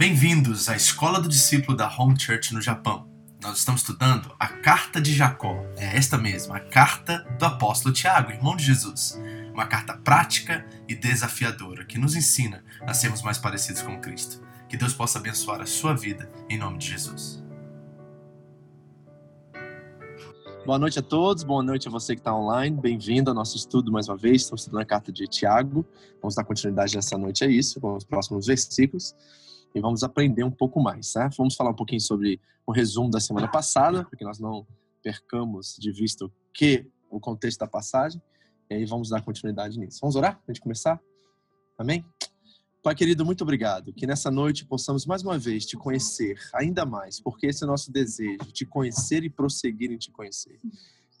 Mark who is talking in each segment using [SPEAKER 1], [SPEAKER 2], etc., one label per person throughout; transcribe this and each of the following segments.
[SPEAKER 1] Bem-vindos à Escola do Discípulo da Home Church no Japão. Nós estamos estudando a Carta de Jacó. É esta mesma, a Carta do Apóstolo Tiago, irmão de Jesus. Uma carta prática e desafiadora que nos ensina a sermos mais parecidos com Cristo. Que Deus possa abençoar a sua vida em nome de Jesus.
[SPEAKER 2] Boa noite a todos, boa noite a você que está online. Bem-vindo ao nosso estudo mais uma vez. Estamos estudando a carta de Tiago. Vamos dar continuidade nessa noite a isso, com os próximos versículos e vamos aprender um pouco mais, tá? Vamos falar um pouquinho sobre o resumo da semana passada, para que nós não percamos de vista o que o contexto da passagem, e aí vamos dar continuidade nisso. Vamos orar a gente começar? Amém? Pai querido, muito obrigado. Que nessa noite possamos mais uma vez te conhecer ainda mais, porque esse é o nosso desejo, te conhecer e prosseguir em te conhecer.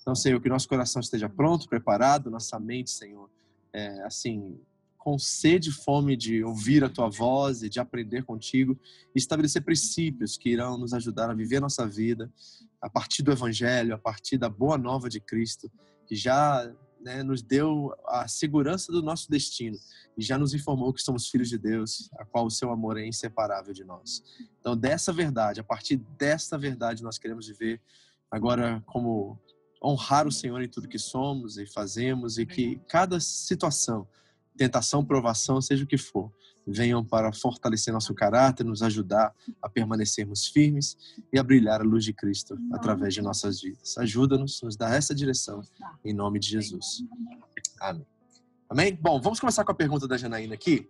[SPEAKER 2] Então, Senhor, que nosso coração esteja pronto, preparado, nossa mente, Senhor, é, assim, com sede e fome de ouvir a tua voz e de aprender contigo, e estabelecer princípios que irão nos ajudar a viver a nossa vida a partir do Evangelho, a partir da boa nova de Cristo, que já né, nos deu a segurança do nosso destino e já nos informou que somos filhos de Deus, a qual o seu amor é inseparável de nós. Então, dessa verdade, a partir dessa verdade, nós queremos viver agora como honrar o Senhor em tudo que somos e fazemos e que cada situação tentação, provação, seja o que for, venham para fortalecer nosso caráter, nos ajudar a permanecermos firmes e a brilhar a luz de Cristo através de nossas vidas. Ajuda-nos, nos dá essa direção, em nome de Jesus. Amém. Amém? Bom, vamos começar com a pergunta da Janaína aqui.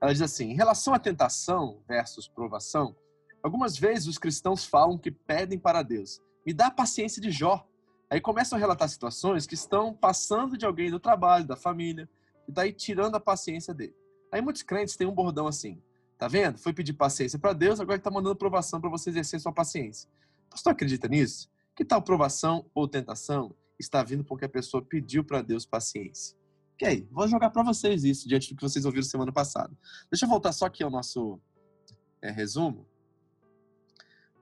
[SPEAKER 2] Ela diz assim: em relação à tentação versus provação, algumas vezes os cristãos falam que pedem para Deus, me dá a paciência de Jó. Aí começam a relatar situações que estão passando de alguém do trabalho, da família, e tá aí tirando a paciência dele. Aí muitos crentes têm um bordão assim, tá vendo? Foi pedir paciência para Deus, agora ele tá mandando provação para você exercer sua paciência. Pastor acredita nisso? Que tal provação ou tentação está vindo porque a pessoa pediu para Deus paciência? Ok, vou jogar para vocês isso diante do que vocês ouviram semana passada. Deixa eu voltar só aqui ao nosso é, resumo.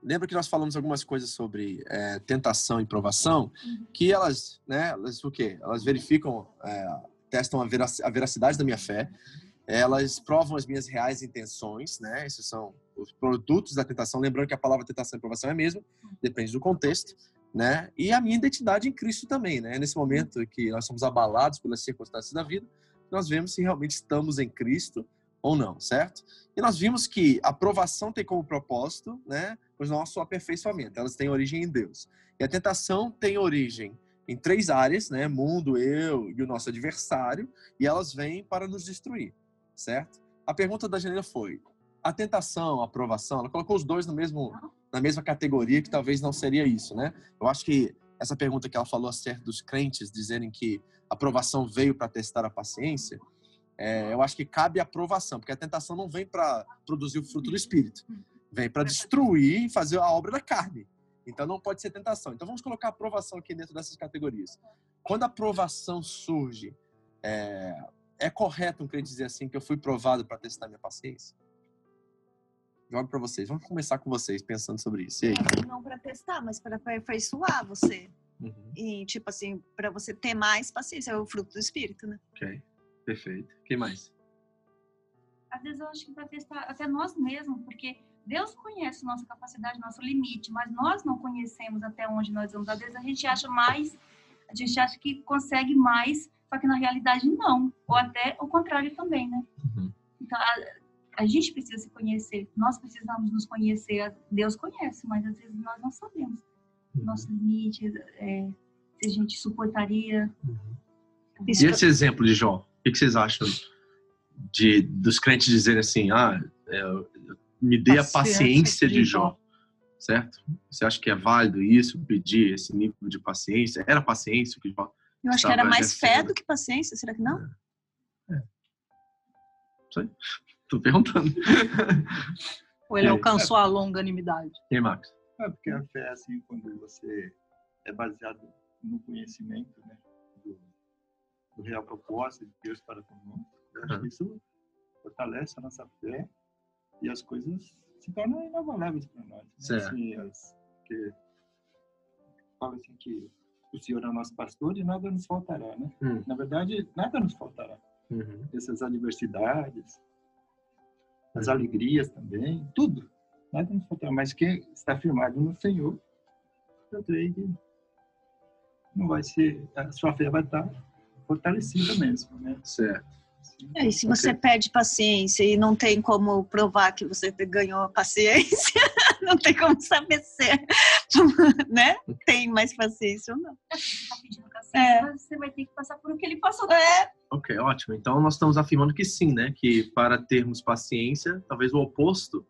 [SPEAKER 2] Lembra que nós falamos algumas coisas sobre é, tentação e provação, uhum. que elas, né, elas o quê? Elas verificam é, testam a veracidade da minha fé, elas provam as minhas reais intenções, né? Esses são os produtos da tentação. Lembrando que a palavra tentação e provação é a mesma, depende do contexto, né? E a minha identidade em Cristo também, né? Nesse momento que nós somos abalados pelas circunstâncias da vida, nós vemos se realmente estamos em Cristo ou não, certo? E nós vimos que a provação tem como propósito, né, o nosso aperfeiçoamento. Elas têm origem em Deus. E a tentação tem origem em três áreas, né? Mundo, eu e o nosso adversário, e elas vêm para nos destruir, certo? A pergunta da Janela foi: a tentação, a aprovação, ela colocou os dois no mesmo, na mesma categoria, que talvez não seria isso, né? Eu acho que essa pergunta que ela falou acerca dos crentes dizerem que a aprovação veio para testar a paciência, é, eu acho que cabe a aprovação, porque a tentação não vem para produzir o fruto do espírito, vem para destruir e fazer a obra da carne. Então não pode ser tentação. Então vamos colocar a aprovação aqui dentro dessas categorias. Quando a aprovação surge, é, é correto um crente dizer assim que eu fui provado para testar minha paciência? Jogo para vocês. Vamos começar com vocês pensando sobre isso. E aí?
[SPEAKER 3] Não para testar, mas para aperfeiçoar você. Uhum. E tipo assim, para você ter mais paciência, é o fruto do espírito, né?
[SPEAKER 2] Ok, perfeito. Quem mais?
[SPEAKER 4] Às vezes eu acho que para testar até nós mesmos, porque Deus conhece nossa capacidade, nosso limite, mas nós não conhecemos até onde nós vamos. Às vezes a gente acha mais, a gente acha que consegue mais, só que na realidade não. Ou até o contrário também, né? Uhum. Então a, a, gente precisa se conhecer, nós precisamos nos conhecer. Deus conhece, mas às vezes nós não sabemos uhum. nosso limite, é, se a gente suportaria.
[SPEAKER 2] Uhum. E esse exemplo de Jó, o que vocês acham de dos crentes dizerem assim, ah, é, me dê a paciência de Jó, certo? Você acha que é válido isso, pedir esse nível de paciência? Era paciência que Jó
[SPEAKER 3] Eu acho que era mais fé do que paciência, será que não? É. é.
[SPEAKER 2] Sei. Tô perguntando.
[SPEAKER 3] Ou ele alcançou a longanimidade?
[SPEAKER 2] E aí, Max?
[SPEAKER 5] É porque a fé, assim, quando você é baseado no conhecimento, né, do, do real propósito de Deus para conosco, eu acho que isso fortalece a nossa fé e as coisas se tornam inavaláveis para nós. Né? Assim, as, que, fala assim que o Senhor é o nosso pastor e nada nos faltará, né? Hum. Na verdade, nada nos faltará. Uhum. Essas adversidades, as alegrias também, tudo. Nada nos faltará. Mas quem está firmado no Senhor, eu creio que não vai ser, a sua fé vai estar fortalecida mesmo, né?
[SPEAKER 2] Certo.
[SPEAKER 3] É, e se você okay. perde paciência e não tem como provar que você ganhou a paciência, não tem como saber se né? tem mais paciência ou não.
[SPEAKER 4] É. Você vai ter que passar por o que ele passou.
[SPEAKER 3] É.
[SPEAKER 2] Ok, ótimo. Então nós estamos afirmando que sim, né? Que para termos paciência, talvez o oposto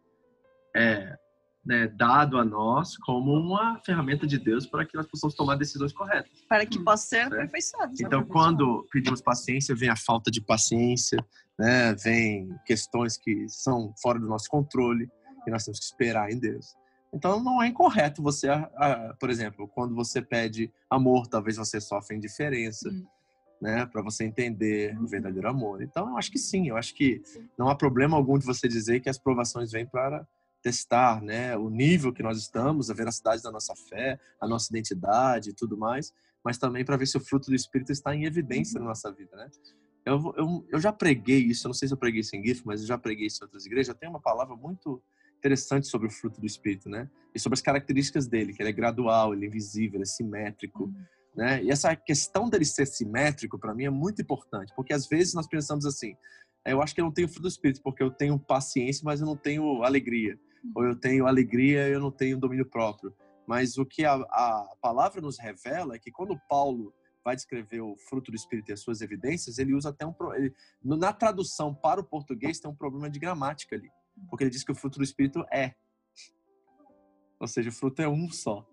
[SPEAKER 2] é né, dado a nós como uma ferramenta de Deus para que nós possamos tomar decisões corretas.
[SPEAKER 3] Para que possa ser aperfeiçoado.
[SPEAKER 2] Então, quando pedimos paciência, vem a falta de paciência, né, vem questões que são fora do nosso controle e nós temos que esperar em Deus. Então, não é incorreto você, por exemplo, quando você pede amor, talvez você sofra indiferença. Hum. Né, para você entender o verdadeiro amor. Então, eu acho que sim, eu acho que não há problema algum de você dizer que as provações vêm para testar né, o nível que nós estamos, a veracidade da nossa fé, a nossa identidade e tudo mais, mas também para ver se o fruto do Espírito está em evidência na uhum. nossa vida. Né? Eu, eu, eu já preguei isso, não sei se eu preguei isso em GIF, mas eu já preguei isso em outras igrejas. Tem uma palavra muito interessante sobre o fruto do Espírito, né? E sobre as características dele, que ele é gradual, ele é invisível, ele é simétrico. Uhum. Né? E essa questão dele ser simétrico, para mim, é muito importante, porque às vezes nós pensamos assim: eu acho que eu não tenho fruto do Espírito, porque eu tenho paciência, mas eu não tenho alegria ou eu tenho alegria eu não tenho domínio próprio. Mas o que a, a palavra nos revela é que quando Paulo vai descrever o fruto do Espírito e as suas evidências, ele usa até um. Ele, na tradução para o português tem um problema de gramática ali. Porque ele diz que o fruto do Espírito é. Ou seja, o fruto é um só.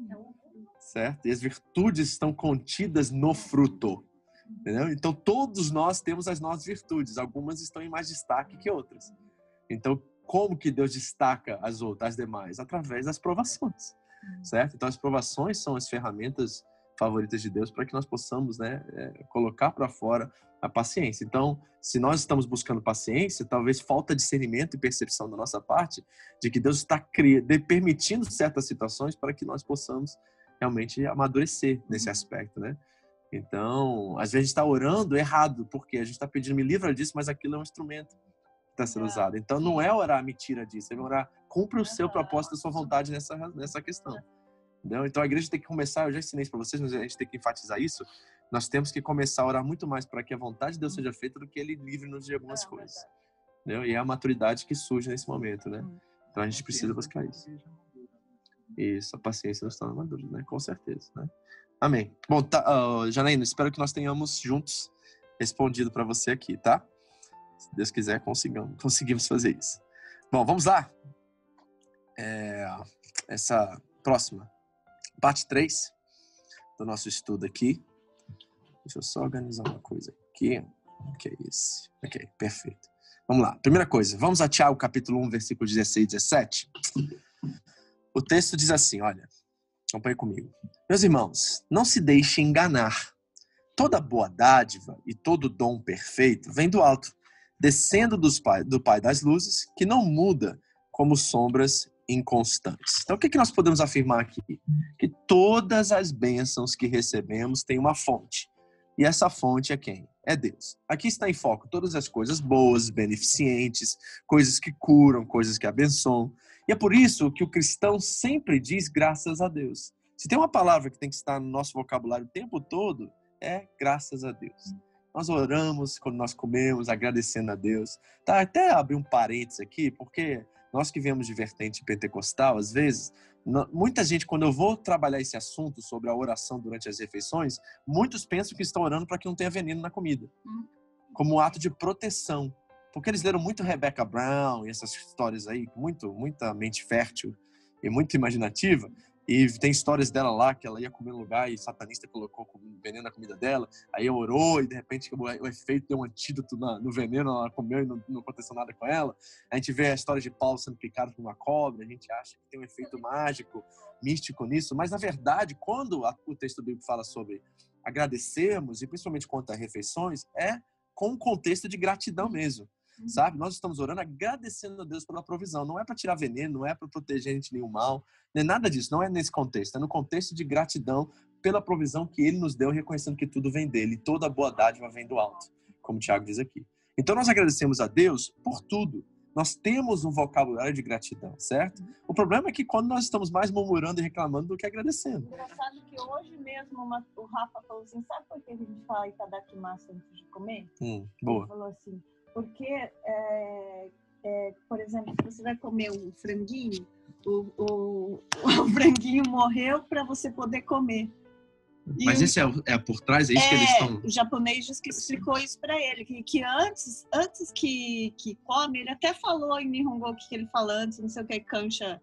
[SPEAKER 2] Certo? E as virtudes estão contidas no fruto. Entendeu? Então, todos nós temos as nossas virtudes. Algumas estão em mais destaque que outras. Então, como que Deus destaca as outras, as demais? Através das provações, uhum. certo? Então, as provações são as ferramentas favoritas de Deus para que nós possamos, né, é, colocar para fora a paciência. Então, se nós estamos buscando paciência, talvez falta discernimento e percepção da nossa parte de que Deus está permitindo certas situações para que nós possamos realmente amadurecer nesse uhum. aspecto, né? Então, às vezes a gente está orando errado, porque a gente está pedindo me livra disso, mas aquilo é um instrumento está sendo usado. Então não é orar me tira disso, é orar cumpre o seu propósito, a sua vontade nessa, nessa questão. Entendeu? Então a igreja tem que começar, eu já ensinei isso para vocês, mas a gente tem que enfatizar isso. Nós temos que começar a orar muito mais para que a vontade de Deus seja feita do que ele livre-nos de algumas coisas. Entendeu? E é a maturidade que surge nesse momento, né? Então a gente precisa buscar isso. Isso, a paciência nos torna maduros, né? Com certeza, né? Amém. Bom, tá, uh, Janaína, espero que nós tenhamos juntos respondido para você aqui, tá? Se Deus quiser, consigamos, conseguimos fazer isso. Bom, vamos lá. É, essa próxima, parte 3 do nosso estudo aqui. Deixa eu só organizar uma coisa aqui. Ok, esse. Ok, perfeito. Vamos lá. Primeira coisa, vamos a Tiago capítulo 1, versículo 16 e 17. O texto diz assim, olha, acompanhe comigo. Meus irmãos, não se deixem enganar. Toda boa dádiva e todo dom perfeito vem do alto, descendo pai, do Pai das Luzes, que não muda como sombras inconstantes. Então, o que, que nós podemos afirmar aqui? Que todas as bênçãos que recebemos têm uma fonte. E essa fonte é quem? É Deus. Aqui está em foco todas as coisas boas, beneficentes, coisas que curam, coisas que abençoam. E é por isso que o cristão sempre diz graças a Deus. Se tem uma palavra que tem que estar no nosso vocabulário o tempo todo, é graças a Deus. Nós oramos quando nós comemos, agradecendo a Deus. Tá, até abrir um parênteses aqui, porque nós que viemos de vertente pentecostal, às vezes, muita gente, quando eu vou trabalhar esse assunto sobre a oração durante as refeições, muitos pensam que estão orando para que não tenha veneno na comida, hum. como um ato de proteção. Porque eles leram muito Rebecca Brown e essas histórias aí, muito, muita mente fértil e muito imaginativa. E tem histórias dela lá que ela ia comer no lugar e o satanista colocou veneno na comida dela. Aí orou e de repente o efeito deu um antídoto no veneno, ela comeu e não, não, aconteceu nada com ela. A gente vê a história de Paulo sendo picado por uma cobra, a gente acha que tem um efeito mágico, místico nisso, mas na verdade, quando o texto bíblico fala sobre agradecermos, e principalmente quanto a refeições, é com um contexto de gratidão mesmo. Uhum. sabe? Nós estamos orando agradecendo a Deus pela provisão. Não é para tirar veneno, não é para proteger a gente nenhum mal, não é nada disso. Não é nesse contexto. É no contexto de gratidão pela provisão que Ele nos deu, reconhecendo que tudo vem dele. Toda boa dádiva vem do alto, como o Tiago diz aqui. Então nós agradecemos a Deus por tudo. nós temos um vocabulário de gratidão, certo? O problema é que quando nós estamos mais murmurando e reclamando do que agradecendo.
[SPEAKER 3] Engraçado que hoje mesmo uma, o Rafa falou assim, sabe por que a gente fala Itadakimasu antes de comer?
[SPEAKER 2] Hum,
[SPEAKER 3] Ele
[SPEAKER 2] boa.
[SPEAKER 3] falou assim, porque, é, é, por exemplo, se você vai comer um franguinho, o, o, o franguinho morreu para você poder comer. E
[SPEAKER 2] Mas
[SPEAKER 3] o-
[SPEAKER 2] esse é, o- é por trás, é isso que eles
[SPEAKER 3] É,
[SPEAKER 2] estão.
[SPEAKER 3] o japonês disse que explicou isso para ele, que, que antes, antes que, que come, ele até falou em Nihongo o que que ele fala antes, não sei o que, cancha,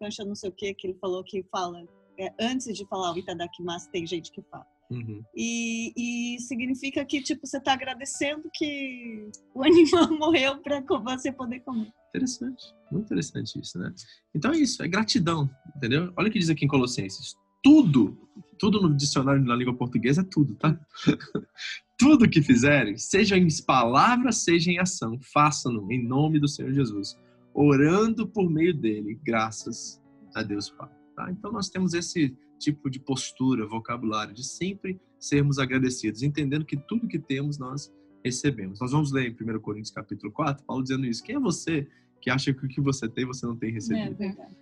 [SPEAKER 3] cancha não sei o que, que ele falou que fala. é, antes de falar o itadakimasu, tem gente que fala.
[SPEAKER 2] Uhum.
[SPEAKER 3] E, e significa que, tipo, você tá agradecendo que o animal morreu para você poder comer.
[SPEAKER 2] Interessante, muito interessante isso, né? Então é isso, é gratidão, entendeu? Olha o que diz aqui em Colossenses: tudo, tudo no dicionário na língua portuguesa é tudo, tá? tudo que fizerem, seja em palavras, seja em ação, façam-no em nome do Senhor Jesus, orando por meio dele, graças a Deus Pai. Tá? Então nós temos esse tipo de postura, vocabulário, de sempre sermos agradecidos, entendendo que tudo que temos nós recebemos. Nós vamos ler em 1 Coríntios capítulo 4, Paulo dizendo isso. Quem é você que acha que o que você tem você não tem recebido?
[SPEAKER 3] verdade.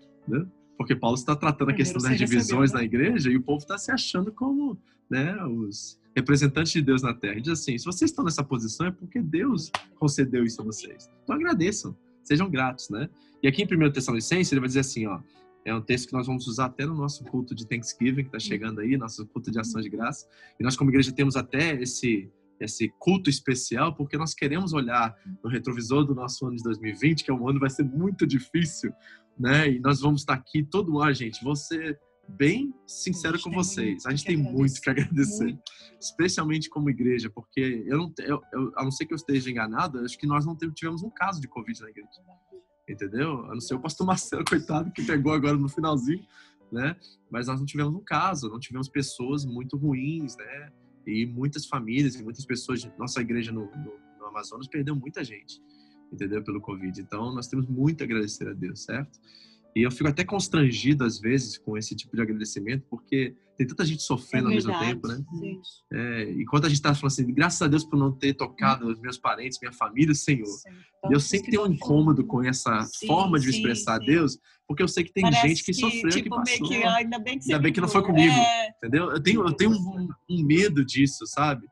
[SPEAKER 2] Porque Paulo está tratando a
[SPEAKER 3] Primeiro
[SPEAKER 2] questão das divisões
[SPEAKER 3] recebeu,
[SPEAKER 2] na igreja e o povo está se achando como né, os representantes de Deus na terra. Ele diz assim: se vocês estão nessa posição é porque Deus concedeu isso a vocês. Então agradeçam, sejam gratos, né? E aqui em 1 Tessalonicenses ele vai dizer assim: ó, é um texto que nós vamos usar até no nosso culto de Thanksgiving, que está chegando aí, nosso culto de ação de graça. E nós, como igreja, temos até esse, esse culto especial, porque nós queremos olhar no retrovisor do nosso ano de 2020, que é um ano que vai ser muito difícil, né? E nós vamos estar aqui todo ano, gente. Vou ser bem sincero
[SPEAKER 3] gente
[SPEAKER 2] com vocês. A gente tem muito que agradecer,
[SPEAKER 3] Muito.
[SPEAKER 2] especialmente como igreja, porque eu não, eu, eu- a não ser que eu esteja enganado, acho que nós não tivemos um caso de Covid na igreja. Entendeu? A não ser o pastor Marcelo, coitado, que pegou agora no finalzinho, né? Mas nós não tivemos um caso, não tivemos pessoas muito ruins, né? E muitas famílias e muitas pessoas, nossa igreja no, no, no Amazonas perdeu muita gente, entendeu? Pelo Covid. Então nós temos muito a agradecer a Deus, certo? E eu fico até constrangido às vezes com esse tipo de agradecimento, porque tem tanta gente sofrendo ao mesmo tempo, né?
[SPEAKER 3] Sim.
[SPEAKER 2] É, enquanto a gente está falando assim, graças a Deus por não ter tocado os meus parentes, minha família, Senhor. E eu sempre tenho um incômodo com essa
[SPEAKER 3] Sim,
[SPEAKER 2] forma de
[SPEAKER 3] sim,
[SPEAKER 2] expressar a
[SPEAKER 3] sim.
[SPEAKER 2] Deus, porque eu sei que tem
[SPEAKER 3] Parece
[SPEAKER 2] gente que, sofreu, que
[SPEAKER 3] tipo,
[SPEAKER 2] passou.
[SPEAKER 3] meio que, ah, ainda bem que
[SPEAKER 2] Ainda bem que não foi comigo.
[SPEAKER 3] É,
[SPEAKER 2] Entendeu? Eu tenho, eu tenho um, um medo disso, sabe?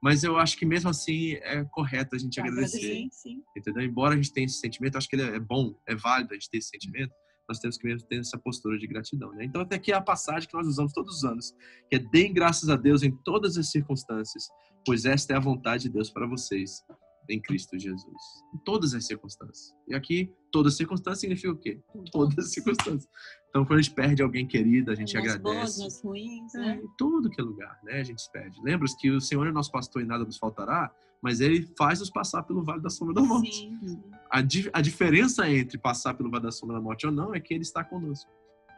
[SPEAKER 2] Mas eu acho que mesmo assim é correto a gente agradecer.
[SPEAKER 3] sim, sim.
[SPEAKER 2] Entendeu? Embora a gente tenha esse sentimento, eu acho que ele é bom, é válido a gente ter esse sentimento, nós temos que mesmo ter essa postura de gratidão. Né? Então, até aqui é a passagem que nós usamos todos os anos, que é deem graças a Deus em todas as circunstâncias, pois esta é a vontade de Deus para vocês em Cristo Jesus. Em todas as circunstâncias. E aqui, todas as circunstâncias significa o quê? Todas as circunstâncias. Então, quando a gente perde alguém querido, a gente
[SPEAKER 3] nas
[SPEAKER 2] agradece.
[SPEAKER 3] boas, nas ruins,
[SPEAKER 2] É,
[SPEAKER 3] né?
[SPEAKER 2] em tudo que é lugar, né? A gente pede. Lembra que o Senhor é nosso pastor e nada nos faltará, mas ele faz nos passar pelo vale da sombra da morte.
[SPEAKER 3] Sim.
[SPEAKER 2] A, di- a diferença entre passar pelo vale da sombra da morte ou não é que ele está conosco.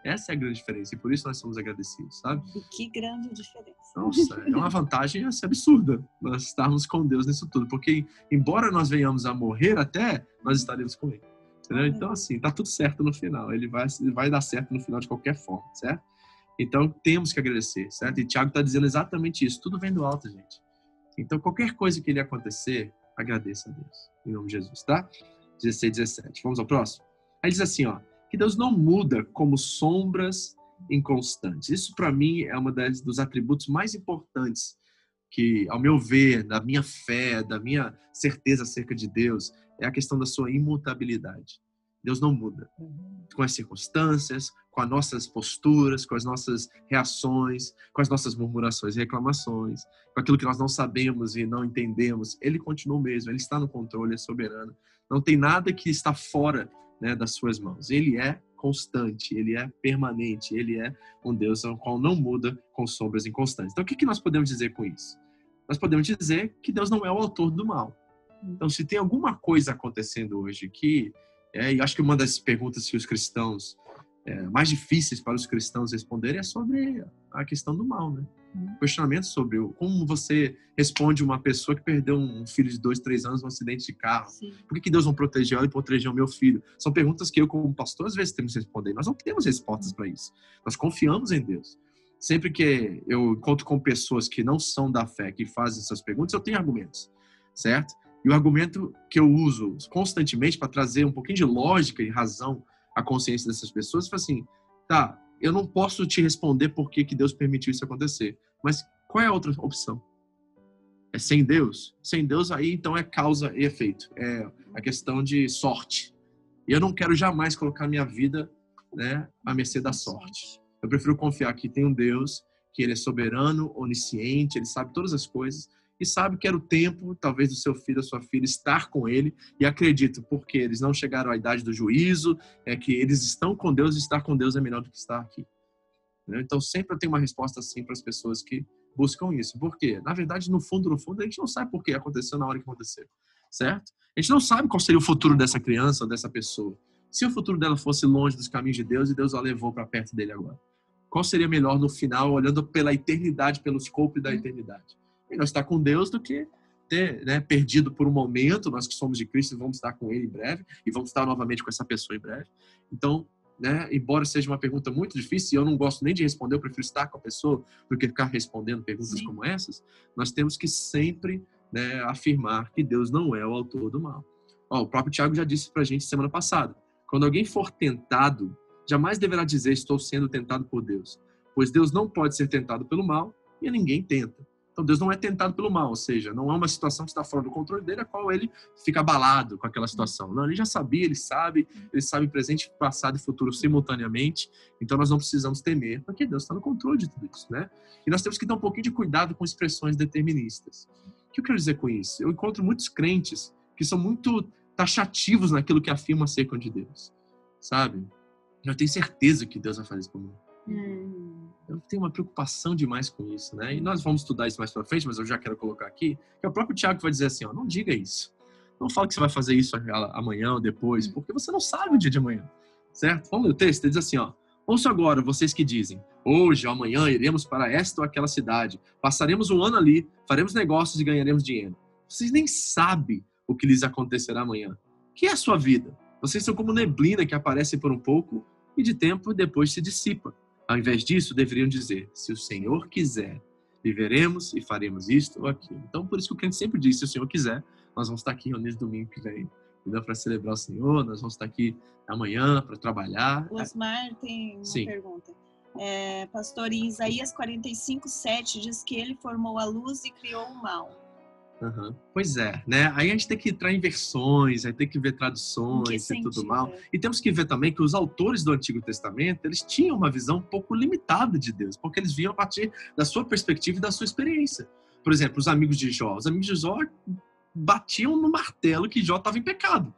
[SPEAKER 2] Essa é a grande diferença e por isso nós somos agradecidos, sabe?
[SPEAKER 3] E que grande diferença.
[SPEAKER 2] Nossa, é uma vantagem assim, absurda nós estarmos com Deus nisso tudo, porque embora nós venhamos a morrer até, nós estaremos com Ele. Entendeu? Então, assim, tá tudo certo no final. Ele vai, vai dar certo no final de qualquer forma, certo? Então, temos que agradecer, certo? E Tiago está dizendo exatamente isso. Tudo vem do alto, gente. Então, qualquer coisa que lhe acontecer, agradeça a Deus. Em nome de Jesus, tá? 16, 17. Vamos ao próximo? Aí diz assim, ó. Que Deus não muda como sombras inconstantes. Isso, para mim, é das, dos atributos mais importantes que, ao meu ver, da minha fé, da minha certeza acerca de Deus, é a questão da sua imutabilidade. Deus não muda com as circunstâncias, com as nossas posturas, com as nossas reações, com as nossas murmurações e reclamações, com aquilo que nós não sabemos e não entendemos. Ele continua o mesmo, ele está no controle, é soberano. Não tem nada que está fora né, das suas mãos. Ele é constante, ele é permanente, ele é um Deus ao qual não muda com sombras inconstantes. Então, o que, que nós podemos dizer com isso? Nós podemos dizer que Deus não é o autor do mal. Então, se tem alguma coisa acontecendo hoje que, é, e acho que uma das perguntas que os cristãos, é, mais difíceis para os cristãos responderem é sobre a questão do mal, né? Questionamento sobre o, como você responde uma pessoa que perdeu um filho de dois, três anos num acidente de carro.
[SPEAKER 3] Sim.
[SPEAKER 2] Por que, que Deus não protegeu ela e protegeu o meu filho? São perguntas que eu, como pastor, às vezes temos que responder. Nós não temos respostas para isso. Nós confiamos em Deus. Sempre que eu encontro com pessoas que não são da fé, que fazem essas perguntas, eu tenho argumentos, certo? E o argumento que eu uso constantemente para trazer um pouquinho de lógica e razão à consciência dessas pessoas é assim, tá, eu não posso te responder por que, que Deus permitiu isso acontecer, mas qual é a outra opção? É sem Deus? Sem Deus aí então é causa e efeito, é a questão de sorte. E eu não quero jamais colocar minha vida né, à mercê da sorte. Eu prefiro confiar que tem um Deus, que ele é soberano, onisciente, ele sabe todas as coisas e sabe que era o tempo, talvez, do seu filho, da sua filha estar com ele. E acredito, porque eles não chegaram à idade do juízo, é que eles estão com Deus e estar com Deus é melhor do que estar aqui. Então, sempre eu tenho uma resposta assim para as pessoas que buscam isso. Por quê? Na verdade, no fundo, no fundo, a gente não sabe por que aconteceu na hora que aconteceu, certo? A gente não sabe qual seria o futuro dessa criança ou dessa pessoa. Se o futuro dela fosse longe dos caminhos de Deus e Deus a levou para perto dele agora. Qual seria melhor no final, olhando pela eternidade, pelo escopo da eternidade? Melhor estar com Deus do que ter né, perdido por um momento. Nós que somos de Cristo vamos estar com Ele em breve e vamos estar novamente com essa pessoa em breve. Então, né, embora seja uma pergunta muito difícil, e eu não gosto nem de responder, eu prefiro estar com a pessoa do que ficar respondendo perguntas Sim. como essas. Nós temos que sempre né, afirmar que Deus não é o autor do mal. Ó, o próprio Tiago já disse para a gente semana passada: quando alguém for tentado, jamais deverá dizer estou sendo tentado por Deus, pois Deus não pode ser tentado pelo mal e ninguém tenta. Então Deus não é tentado pelo mal, ou seja, não é uma situação que está fora do controle dele, a qual ele fica abalado com aquela situação. Não, ele já sabia, ele sabe, ele sabe presente, passado e futuro simultaneamente. Então nós não precisamos temer, porque Deus está no controle de tudo isso, né? E nós temos que ter um pouquinho de cuidado com expressões deterministas. O que eu quero dizer com isso? Eu encontro muitos crentes que são muito taxativos naquilo que afirma ser de Deus, sabe? Eu tenho certeza que Deus vai fazer isso por mim. Hum. Eu tenho uma preocupação demais com isso, né? E nós vamos estudar isso mais para frente, mas eu já quero colocar aqui que é o próprio Tiago vai dizer assim, ó, não diga isso. Não fala que você vai fazer isso amanhã ou depois, hum. porque você não sabe o dia de amanhã, certo? Vamos ler o texto, ele diz assim, ó, Ouça agora vocês que dizem: Hoje ou amanhã iremos para esta ou aquela cidade, passaremos um ano ali, faremos negócios e ganharemos dinheiro. Vocês nem sabem o que lhes acontecerá amanhã. Que é a sua vida? Vocês são como neblina que aparece por um pouco e de tempo depois se dissipa. Ao invés disso, deveriam dizer: se o Senhor quiser, viveremos e faremos isto ou aquilo. Então, por isso que o crente sempre diz: se o Senhor quiser, nós vamos estar aqui reunidos domingo que vem. Para celebrar o Senhor, nós vamos estar aqui amanhã para trabalhar.
[SPEAKER 3] O Osmar tem uma Sim. pergunta. É, pastor, em Isaías 45, 7 diz que ele formou a luz e criou o mal.
[SPEAKER 2] Uhum. Pois é, né? Aí a gente tem que entrar em versões, aí tem que ver traduções e tudo mal. E temos que ver também que os autores do Antigo Testamento, eles tinham uma visão um pouco limitada de Deus, porque eles viam a partir da sua perspectiva e da sua experiência. Por exemplo, os amigos de Jó. Os amigos de Jó batiam no martelo que Jó estava em pecado.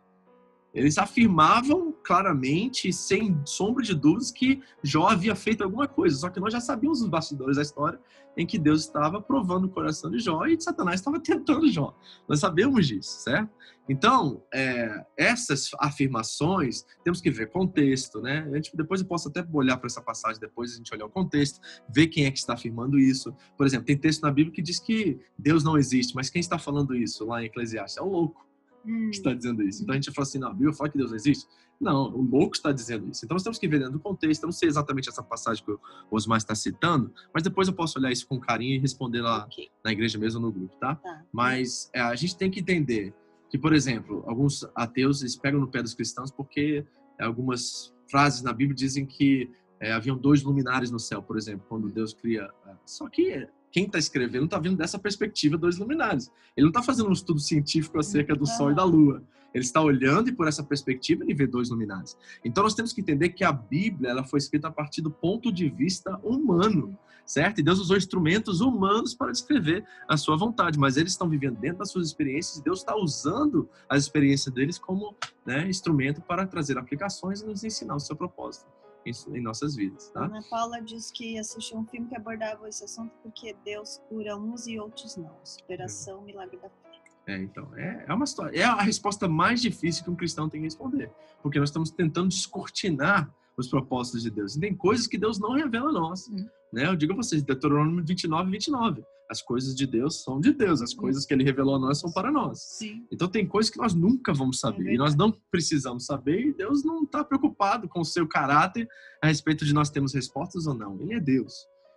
[SPEAKER 2] Eles afirmavam claramente, sem sombra de dúvidas, que Jó havia feito alguma coisa. Só que nós já sabíamos os bastidores da história em que Deus estava provando o coração de Jó e Satanás estava tentando Jó. Nós sabemos disso, certo? Então, é, essas afirmações, temos que ver contexto, né? A gente, depois eu posso até olhar para essa passagem, depois a gente olhar o contexto, ver quem é que está afirmando isso. Por exemplo, tem texto na Bíblia que diz que Deus não existe, mas quem está falando isso lá em Eclesiastes? É o louco hum. que está dizendo isso. Então a gente fala assim, não, a Bíblia fala que Deus não existe. Não, o louco está dizendo isso. Então nós temos que ver dentro do contexto. Eu não sei exatamente essa passagem que o Osmar está citando, mas depois eu posso olhar isso com carinho e responder lá okay. na igreja mesmo no grupo, tá? tá. Mas é, a gente tem que entender que, por exemplo, alguns ateus eles pegam no pé dos cristãos porque algumas frases na Bíblia dizem que é, haviam dois luminares no céu, por exemplo, quando Deus cria. É, só que quem está escrevendo está vendo dessa perspectiva dos luminares. Ele não está fazendo um estudo científico acerca do Sol e da Lua. Ele está olhando e por essa perspectiva ele vê dois luminares. Então nós temos que entender que a Bíblia ela foi escrita a partir do ponto de vista humano, certo? E Deus usou instrumentos humanos para descrever a sua vontade, mas eles estão vivendo dentro das suas experiências e Deus está usando as experiências deles como né, instrumento para trazer aplicações e nos ensinar o seu propósito em, nossas vidas, tá?
[SPEAKER 3] Ana Paula diz que assistiu um filme que abordava esse assunto porque Deus cura uns e outros não. Superação, é. milagre da fé.
[SPEAKER 2] É, então, é, é uma história. É a resposta mais difícil que um cristão tem que responder. Porque nós estamos tentando descortinar os propósitos de Deus. E tem coisas que Deus não revela a nós. Hum. Né? Eu digo a vocês, Deuteronômio 29, 29. As coisas de Deus são de Deus, as coisas que ele revelou a nós são para nós.
[SPEAKER 3] Sim.
[SPEAKER 2] Então tem coisas que nós nunca vamos saber é e nós não precisamos saber e Deus não está preocupado com o seu caráter a respeito de nós termos respostas ou não. Ele é Deus.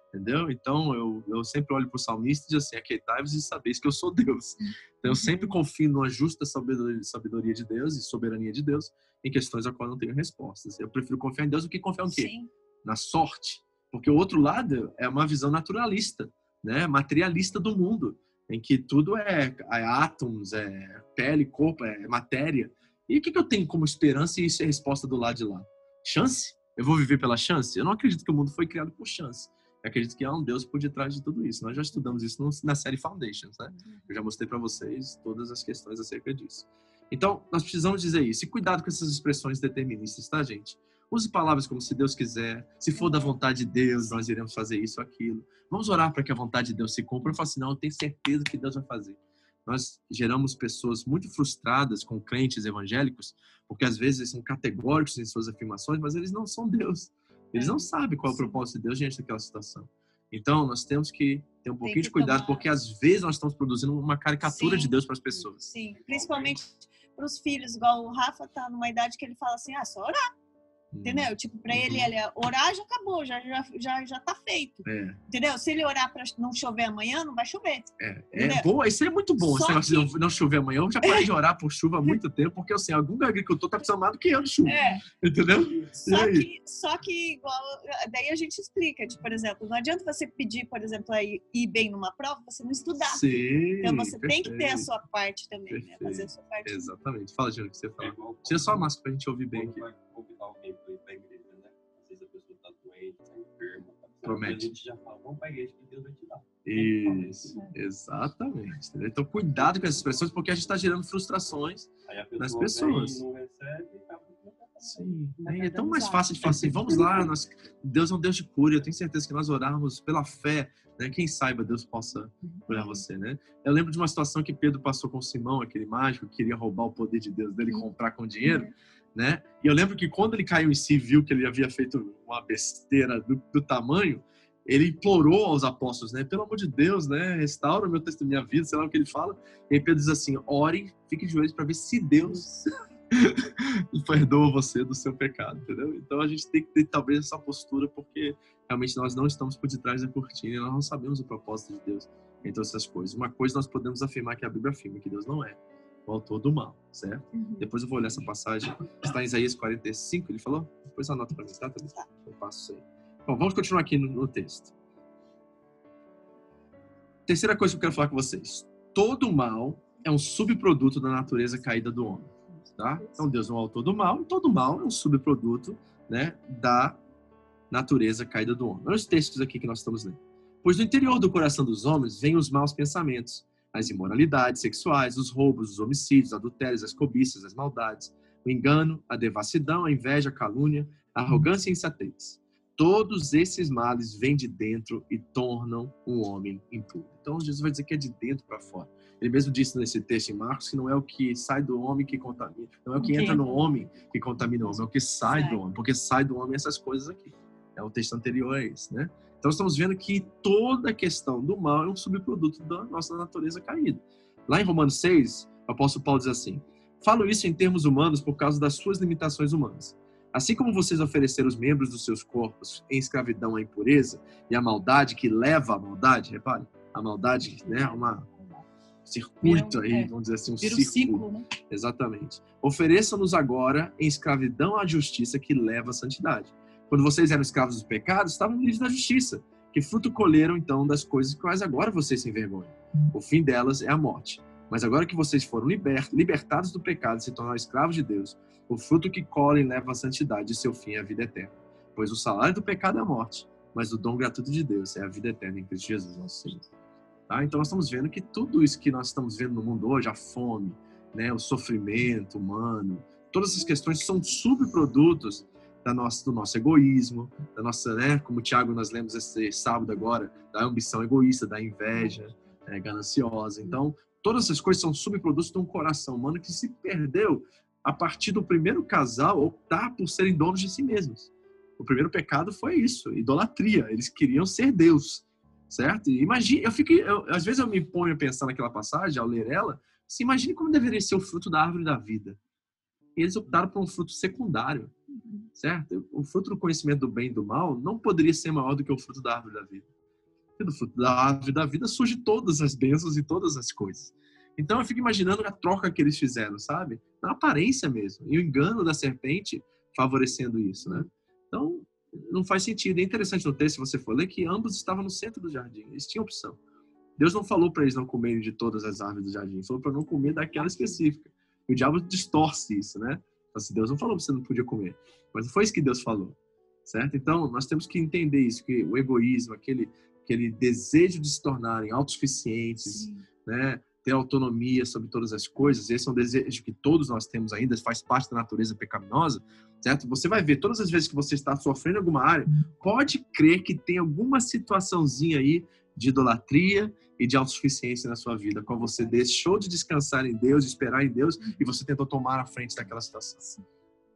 [SPEAKER 2] Entendeu? Então eu, eu sempre olho para o salmista e digo assim: aqueitai-vos e sabeis que eu sou Deus. Então eu sempre confio numa justa sabedoria, sabedoria de Deus e soberania de Deus em questões a qual não tenho respostas. Eu prefiro confiar em Deus do que confiar em quê?
[SPEAKER 3] Sim.
[SPEAKER 2] Na sorte. Porque o outro lado é uma visão naturalista, né? materialista do mundo, em que tudo é, é átomos, é pele, corpo, é matéria. E o que, que eu tenho como esperança e isso é resposta do lado de lá? Chance? Eu vou viver pela chance? Eu não acredito que o mundo foi criado por chance. Eu acredito que há um Deus por detrás de tudo isso. Nós já estudamos isso na série Foundations, né? Eu já mostrei para vocês todas as questões acerca disso. Então, nós precisamos dizer isso. E cuidado com essas expressões deterministas, tá, gente? Use palavras como se Deus quiser, se for da vontade de Deus, nós iremos fazer isso aquilo. Vamos orar para que a vontade de Deus se cumpra. Eu falo assim, não, eu tenho certeza que Deus vai fazer. Nós geramos pessoas muito frustradas com crentes evangélicos, porque às vezes eles são categóricos em suas afirmações, mas eles não são Deus. Eles não sabem qual é o propósito de Deus diante daquela situação. Então, nós temos que ter um pouquinho de cuidado, tomar... porque às vezes nós estamos produzindo uma caricatura
[SPEAKER 3] Sim.
[SPEAKER 2] de Deus para as pessoas.
[SPEAKER 3] Sim, principalmente para os filhos, igual o Rafa tá numa idade que ele fala assim: ah, só orar. Entendeu? Tipo, para ele,
[SPEAKER 2] Uhum.
[SPEAKER 3] ele orar já acabou, já, já, já, já tá feito.
[SPEAKER 2] É,
[SPEAKER 3] Entendeu? Se ele orar para não chover amanhã, não vai chover.
[SPEAKER 2] é, é boa, isso é muito bom,
[SPEAKER 3] Só
[SPEAKER 2] negócio de não- chover amanhã. Eu já parei de orar por chuva há muito tempo, porque assim, algum agricultor tá precisando mais do que eu de chuva,
[SPEAKER 3] É.
[SPEAKER 2] entendeu?
[SPEAKER 3] Só
[SPEAKER 2] aí?
[SPEAKER 3] que, só que igual, daí a gente explica, tipo, por exemplo, não adianta você pedir, por exemplo, a ir bem numa prova, você não estudar.
[SPEAKER 2] Sim,
[SPEAKER 3] Então você tem que ter a
[SPEAKER 2] perfeito.
[SPEAKER 3] sua parte também, né?
[SPEAKER 2] Perfeito.
[SPEAKER 3] Fazer a sua parte.
[SPEAKER 2] Exatamente. Fala, Júnior, o que você
[SPEAKER 6] É
[SPEAKER 2] fala.
[SPEAKER 6] igual
[SPEAKER 2] Tira só a máscara pra gente ouvir bem aqui.
[SPEAKER 6] vai convidar alguém
[SPEAKER 2] Promete.
[SPEAKER 6] A gente já fala, vamos pra igreja que Deus vai te dar.
[SPEAKER 2] Isso, exatamente. entendeu? Então, cuidado com essas expressões, porque a gente está gerando frustrações.
[SPEAKER 6] Pessoa
[SPEAKER 2] Nas pessoas.
[SPEAKER 6] e não recebe e acaba com
[SPEAKER 2] Sim. É, tão mais fácil de falar assim, vamos lá, nós, Deus é um Deus de cura, eu tenho certeza que nós orarmos pela fé, né? Quem saiba Deus possa curar você, né? Eu lembro de uma situação que Pedro passou com Simão, aquele mágico, que queria roubar o poder de Deus dele, comprar com dinheiro, né? E eu lembro que quando ele caiu em si viu que ele havia feito uma besteira do, do tamanho, ele implorou aos apóstolos, né? Pelo amor de Deus, né? Restaura meu testemunho, minha vida, sei lá o que ele fala. E aí Pedro diz assim: orem, fiquem de joelhos para ver se Deus perdoa você do seu pecado, entendeu? Então a gente tem que ter talvez essa postura, porque realmente nós não estamos por detrás da cortina, nós não sabemos o propósito de Deus em todas essas coisas. Uma coisa nós podemos afirmar que a Bíblia afirma que Deus não é o autor do mal, certo?
[SPEAKER 3] Uhum.
[SPEAKER 2] Depois eu vou olhar essa passagem, está em Isaías 45, ele falou? Depois anota para mim, tá? Thalita? Eu passo isso aí. Bom, vamos continuar aqui no, no texto. Terceira coisa que eu quero falar com vocês. Todo mal é um subproduto da natureza caída do homem, tá? Então Deus é o autor do mal, e todo mal é um subproduto, né, da natureza caída do homem. Olha os textos aqui que nós estamos lendo. Pois do interior do coração dos homens vêm os maus pensamentos, as imoralidades sexuais, os roubos, os homicídios, adultérios, as cobiças, as maldades, o engano, a devassidão, a inveja, a calúnia, a arrogância e a insensatez. Todos esses males vêm de dentro e tornam um homem impuro. Então Jesus vai dizer que é de dentro para fora. Ele mesmo disse nesse texto em Marcos que não é o que sai do homem que contamina, não é o que
[SPEAKER 3] Ok.
[SPEAKER 2] entra no homem que contamina o homem, é o que sai
[SPEAKER 3] Sai.
[SPEAKER 2] do homem, porque sai do homem essas coisas aqui. É o texto anterior a esse, né? Então estamos vendo que toda a questão do mal é um subproduto da nossa natureza caída. Lá em Romanos 6, o apóstolo Paulo diz assim: Falo isso em termos humanos por causa das suas limitações humanas. Assim como vocês ofereceram os membros dos seus corpos em escravidão à impureza e à maldade que leva à maldade, repare, a maldade né, é uma circuito aí,
[SPEAKER 3] É.
[SPEAKER 2] vamos dizer assim, um
[SPEAKER 3] Vira
[SPEAKER 2] círculo.
[SPEAKER 3] ciclo, né?
[SPEAKER 2] Exatamente. Ofereçam-nos agora em escravidão à justiça que leva à santidade. Quando vocês eram escravos dos pecados, estavam livres da justiça. Que fruto colheram então das coisas quais agora vocês se envergonham? O fim delas é a morte. Mas agora que vocês foram liber- libertados do pecado e se tornaram escravos de Deus, o fruto que colhem leva à santidade e seu fim é a vida eterna. Pois o salário do pecado é a morte, mas o dom gratuito de Deus é a vida eterna em Cristo Jesus, nosso Senhor. Tá? Então nós estamos vendo que tudo isso que nós estamos vendo no mundo hoje, a fome, né, o sofrimento humano, todas essas questões são subprodutos da nossa, do nosso egoísmo, da nossa, né, como o Tiago nós lemos esse sábado agora, da ambição egoísta, da inveja né, gananciosa. Então, todas essas coisas são subprodutos de um coração humano que se perdeu a partir do primeiro casal optar por serem donos de si mesmos. O primeiro pecado foi isso, idolatria. Eles queriam ser Deus, certo? E imagine, eu fico, eu- às vezes eu me ponho a pensar naquela passagem ao ler ela, se imagine como deveria ser o fruto da árvore da vida. Eles optaram por um fruto secundário, certo? O fruto do conhecimento do bem e do mal não poderia ser maior do que o fruto da árvore da vida. E do fruto da árvore da vida surge todas as bênçãos e todas as coisas. Então eu fico imaginando a troca que eles fizeram, sabe? Na aparência mesmo. E o engano da serpente favorecendo isso, né? Então, não faz sentido. É interessante no texto, se você for ler, que ambos estavam no centro do jardim. Eles tinham opção. Deus não falou para eles não comerem de todas as árvores do jardim. Falou para não comer daquela específica. E o diabo distorce isso, né? Assim, Deus não falou que você não podia comer. Mas não foi isso que Deus falou. Certo? Então, nós temos que entender isso, que o egoísmo, aquele, aquele desejo de se tornarem autossuficientes, né? ter autonomia sobre todas as coisas, esse é um desejo que todos nós temos ainda, faz parte da natureza pecaminosa, certo? Você vai ver todas as vezes que você está sofrendo alguma área, pode crer que tem alguma situaçãozinha aí de idolatria e de autossuficiência na sua vida, quando você deixou de descansar em Deus, de esperar em Deus e você tentou tomar a frente daquela situação,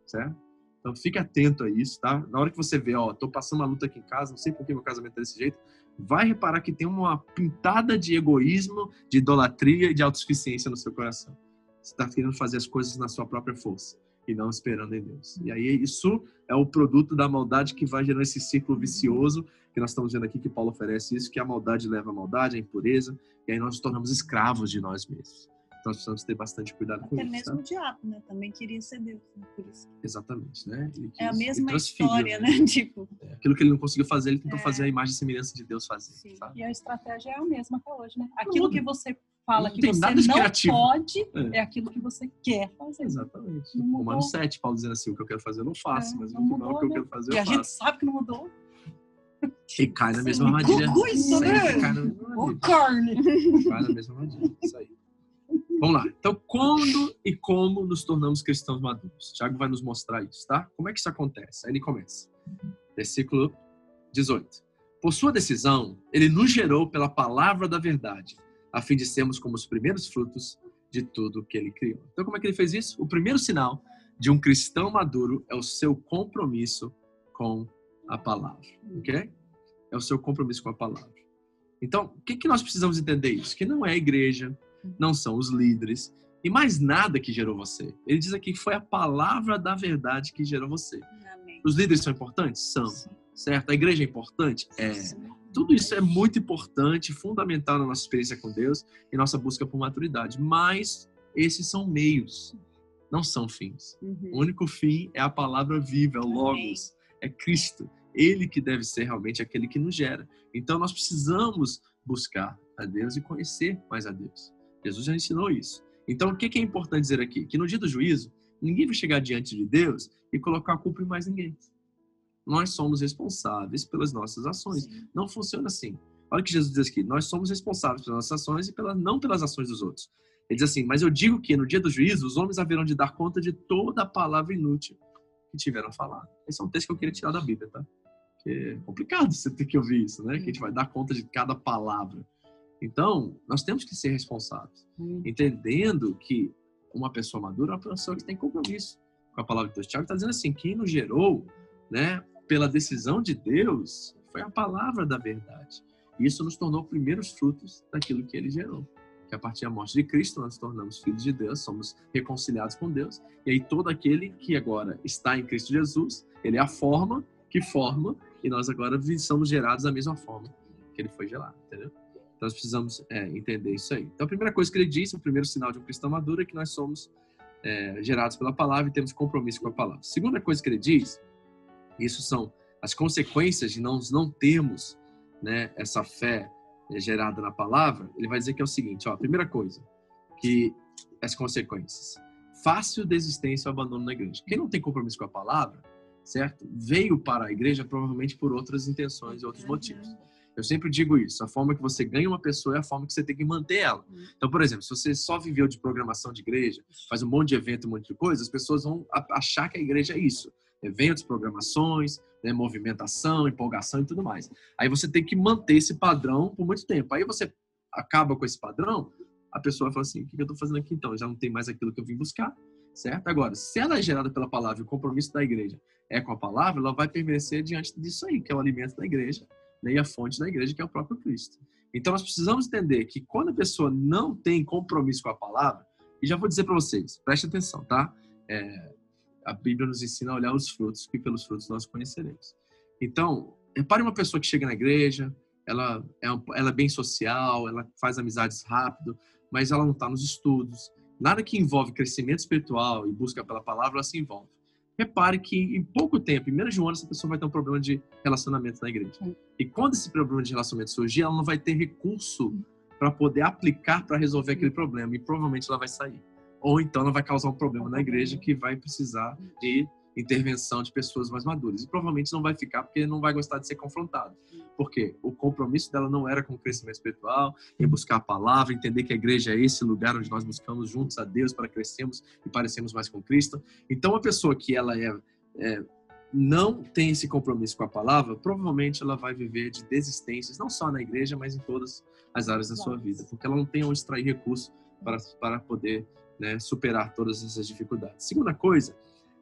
[SPEAKER 2] certo? Então fique atento a isso, tá? Na hora que você vê, ó, tô passando uma luta aqui em casa, não sei por que meu casamento é desse jeito, vai reparar que tem uma pintada de egoísmo, de idolatria e de autossuficiência no seu coração. Você está querendo fazer as coisas na sua própria força e não esperando em Deus. E aí isso é o produto da maldade que vai gerando esse ciclo vicioso que nós estamos vendo aqui que Paulo oferece isso, que a maldade leva a maldade, a impureza, e aí nós nos tornamos escravos de nós mesmos. Então nós precisamos ter bastante cuidado com
[SPEAKER 3] Até
[SPEAKER 2] isso.
[SPEAKER 3] mesmo
[SPEAKER 2] tá?
[SPEAKER 3] o diabo, né? Também queria ser Deus, né? por isso.
[SPEAKER 2] Exatamente, né? Ele
[SPEAKER 3] É a
[SPEAKER 2] quis-
[SPEAKER 3] mesma história, né? Tipo,
[SPEAKER 2] É, Aquilo que ele não conseguiu fazer, ele tentou
[SPEAKER 3] É.
[SPEAKER 2] fazer a imagem e semelhança de Deus fazer.
[SPEAKER 7] E a estratégia é a mesma até hoje, né? Aquilo que você fala
[SPEAKER 2] Não
[SPEAKER 7] que você não
[SPEAKER 2] criativo.
[SPEAKER 7] pode,
[SPEAKER 2] É.
[SPEAKER 7] é. aquilo que você quer fazer.
[SPEAKER 2] Exatamente.
[SPEAKER 7] Não mudou.
[SPEAKER 2] Romano 7, Paulo dizendo assim, o que eu quero fazer eu não faço,
[SPEAKER 7] É,
[SPEAKER 2] mas
[SPEAKER 7] não
[SPEAKER 2] no final o que eu
[SPEAKER 7] né?
[SPEAKER 2] quero fazer
[SPEAKER 7] E
[SPEAKER 2] eu
[SPEAKER 7] a gente
[SPEAKER 2] faço.
[SPEAKER 7] sabe que não mudou.
[SPEAKER 2] E cai na mesma armadilha.
[SPEAKER 3] Gugu isso, né?
[SPEAKER 2] Sempre cai na mesma
[SPEAKER 7] Ô,
[SPEAKER 2] armadilha.
[SPEAKER 7] carne!
[SPEAKER 2] Cai na mesma armadilha. Isso aí. Vamos lá. Então, quando e como nos tornamos cristãos maduros? Tiago vai nos mostrar isso, tá? Como é que isso acontece? Aí ele começa. Versículo 18. Por sua decisão, ele nos gerou pela palavra da verdade, a fim de sermos como os primeiros frutos de tudo que ele criou. Então, como é que ele fez isso? O primeiro sinal de um cristão maduro é o seu compromisso com a palavra, ok? É o seu compromisso com a palavra. Então, o que, que nós precisamos entender isso? Que não é a igreja, não são os líderes e mais nada que gerou você. Ele diz aqui que foi a palavra da verdade que gerou você.
[SPEAKER 3] amém.
[SPEAKER 2] Os líderes são importantes? São. Certo? A igreja é importante? É. Tudo isso é muito importante, fundamental na nossa experiência com Deus e nossa busca por maturidade. Mas esses são meios, não são fins.
[SPEAKER 3] Uhum.
[SPEAKER 2] O único fim é a palavra viva, é o Logos, é Cristo. Ele que deve ser realmente aquele que nos gera. Então nós precisamos buscar a Deus e conhecer mais a Deus. Jesus já ensinou isso. Então o que que é importante dizer aqui? Que no dia do juízo, ninguém vai chegar diante de Deus e colocar a culpa em mais ninguém. Nós somos responsáveis pelas nossas ações.
[SPEAKER 3] Sim.
[SPEAKER 2] Não funciona assim. Olha o que Jesus diz aqui: nós somos responsáveis pelas nossas ações e pela, não pelas ações dos outros. Ele diz assim: Mas eu digo que no dia do juízo os homens haverão de dar conta de toda a palavra inútil que tiveram falado. Esse é um texto que eu queria tirar da Bíblia, tá? Que é complicado você ter que ouvir isso, né? Que a gente vai dar conta de cada palavra. Então, nós temos que ser responsáveis,
[SPEAKER 3] Hum.
[SPEAKER 2] entendendo que uma pessoa madura é uma pessoa que tem compromisso com a palavra de Deus. Tiago está dizendo assim: quem nos gerou, né, pela decisão de Deus, foi a palavra da verdade. E isso nos tornou primeiros frutos daquilo que ele gerou. Que a partir da morte de Cristo nós nos tornamos filhos de Deus, somos reconciliados com Deus. E aí todo aquele que agora está em Cristo Jesus, ele é a forma que forma e nós agora somos gerados da mesma forma que ele foi gerado, entendeu? Então nós precisamos é, entender isso aí. Então a primeira coisa que ele disse, o primeiro sinal de um cristão maduro é que nós somos é, gerados pela palavra e temos compromisso com a palavra. Segunda coisa que ele diz, isso são as consequências de nós não termos né, essa fé é, gerada na palavra. Ele vai dizer que é o seguinte, ó, a primeira coisa, que as consequências. Fácil desistência ou abandono na igreja. Quem não tem compromisso com a palavra, certo? Veio para a igreja provavelmente por outras intenções e outros motivos. Eu sempre digo isso. A forma que você ganha uma pessoa é a forma que você tem que manter ela. Então, por exemplo, se você só viveu de programação de igreja, faz um monte de evento, um monte de coisa, as pessoas vão achar que a igreja é isso. Eventos, programações, né, movimentação, empolgação e tudo mais. Aí você tem que manter esse padrão por muito tempo. Aí você acaba com esse padrão, a pessoa vai falar assim, o que eu estou fazendo aqui então? Já não tem mais aquilo que eu vim buscar, certo? Agora, se ela é gerada pela palavra e o compromisso da igreja é com a palavra, ela vai permanecer diante disso aí, que é o alimento da igreja, né, e a fonte da igreja, que é o próprio Cristo. Então, nós precisamos entender que quando a pessoa não tem compromisso com a palavra, e já vou dizer para vocês, preste atenção, tá? É, a Bíblia nos ensina a olhar os frutos, que pelos frutos nós conheceremos. Então, repare uma pessoa que chega na igreja, ela é, ela é bem social, ela faz amizades rápido, mas ela não está nos estudos. Nada que envolve crescimento espiritual e busca pela palavra, ela se envolve. Repare que em pouco tempo, em menos de um ano, essa pessoa vai ter um problema de relacionamento na igreja. E quando esse problema de relacionamento surgir, ela não vai ter recurso para poder aplicar para resolver aquele problema e provavelmente ela vai sair. Ou então ela vai causar um problema na igreja que vai precisar de intervenção de pessoas mais maduras. E provavelmente não vai ficar porque não vai gostar de ser confrontado. Porque o compromisso dela não era com o crescimento espiritual, em buscar a palavra, entender que a igreja é esse lugar onde nós buscamos juntos a Deus para crescermos e parecermos mais com Cristo. Então, uma pessoa que ela é, é, não tem esse compromisso com a palavra, provavelmente ela vai viver de desistências, não só na igreja, mas em todas as áreas da sua vida, porque ela não tem onde extrair recursos para, para poder né, superar todas essas dificuldades. Segunda coisa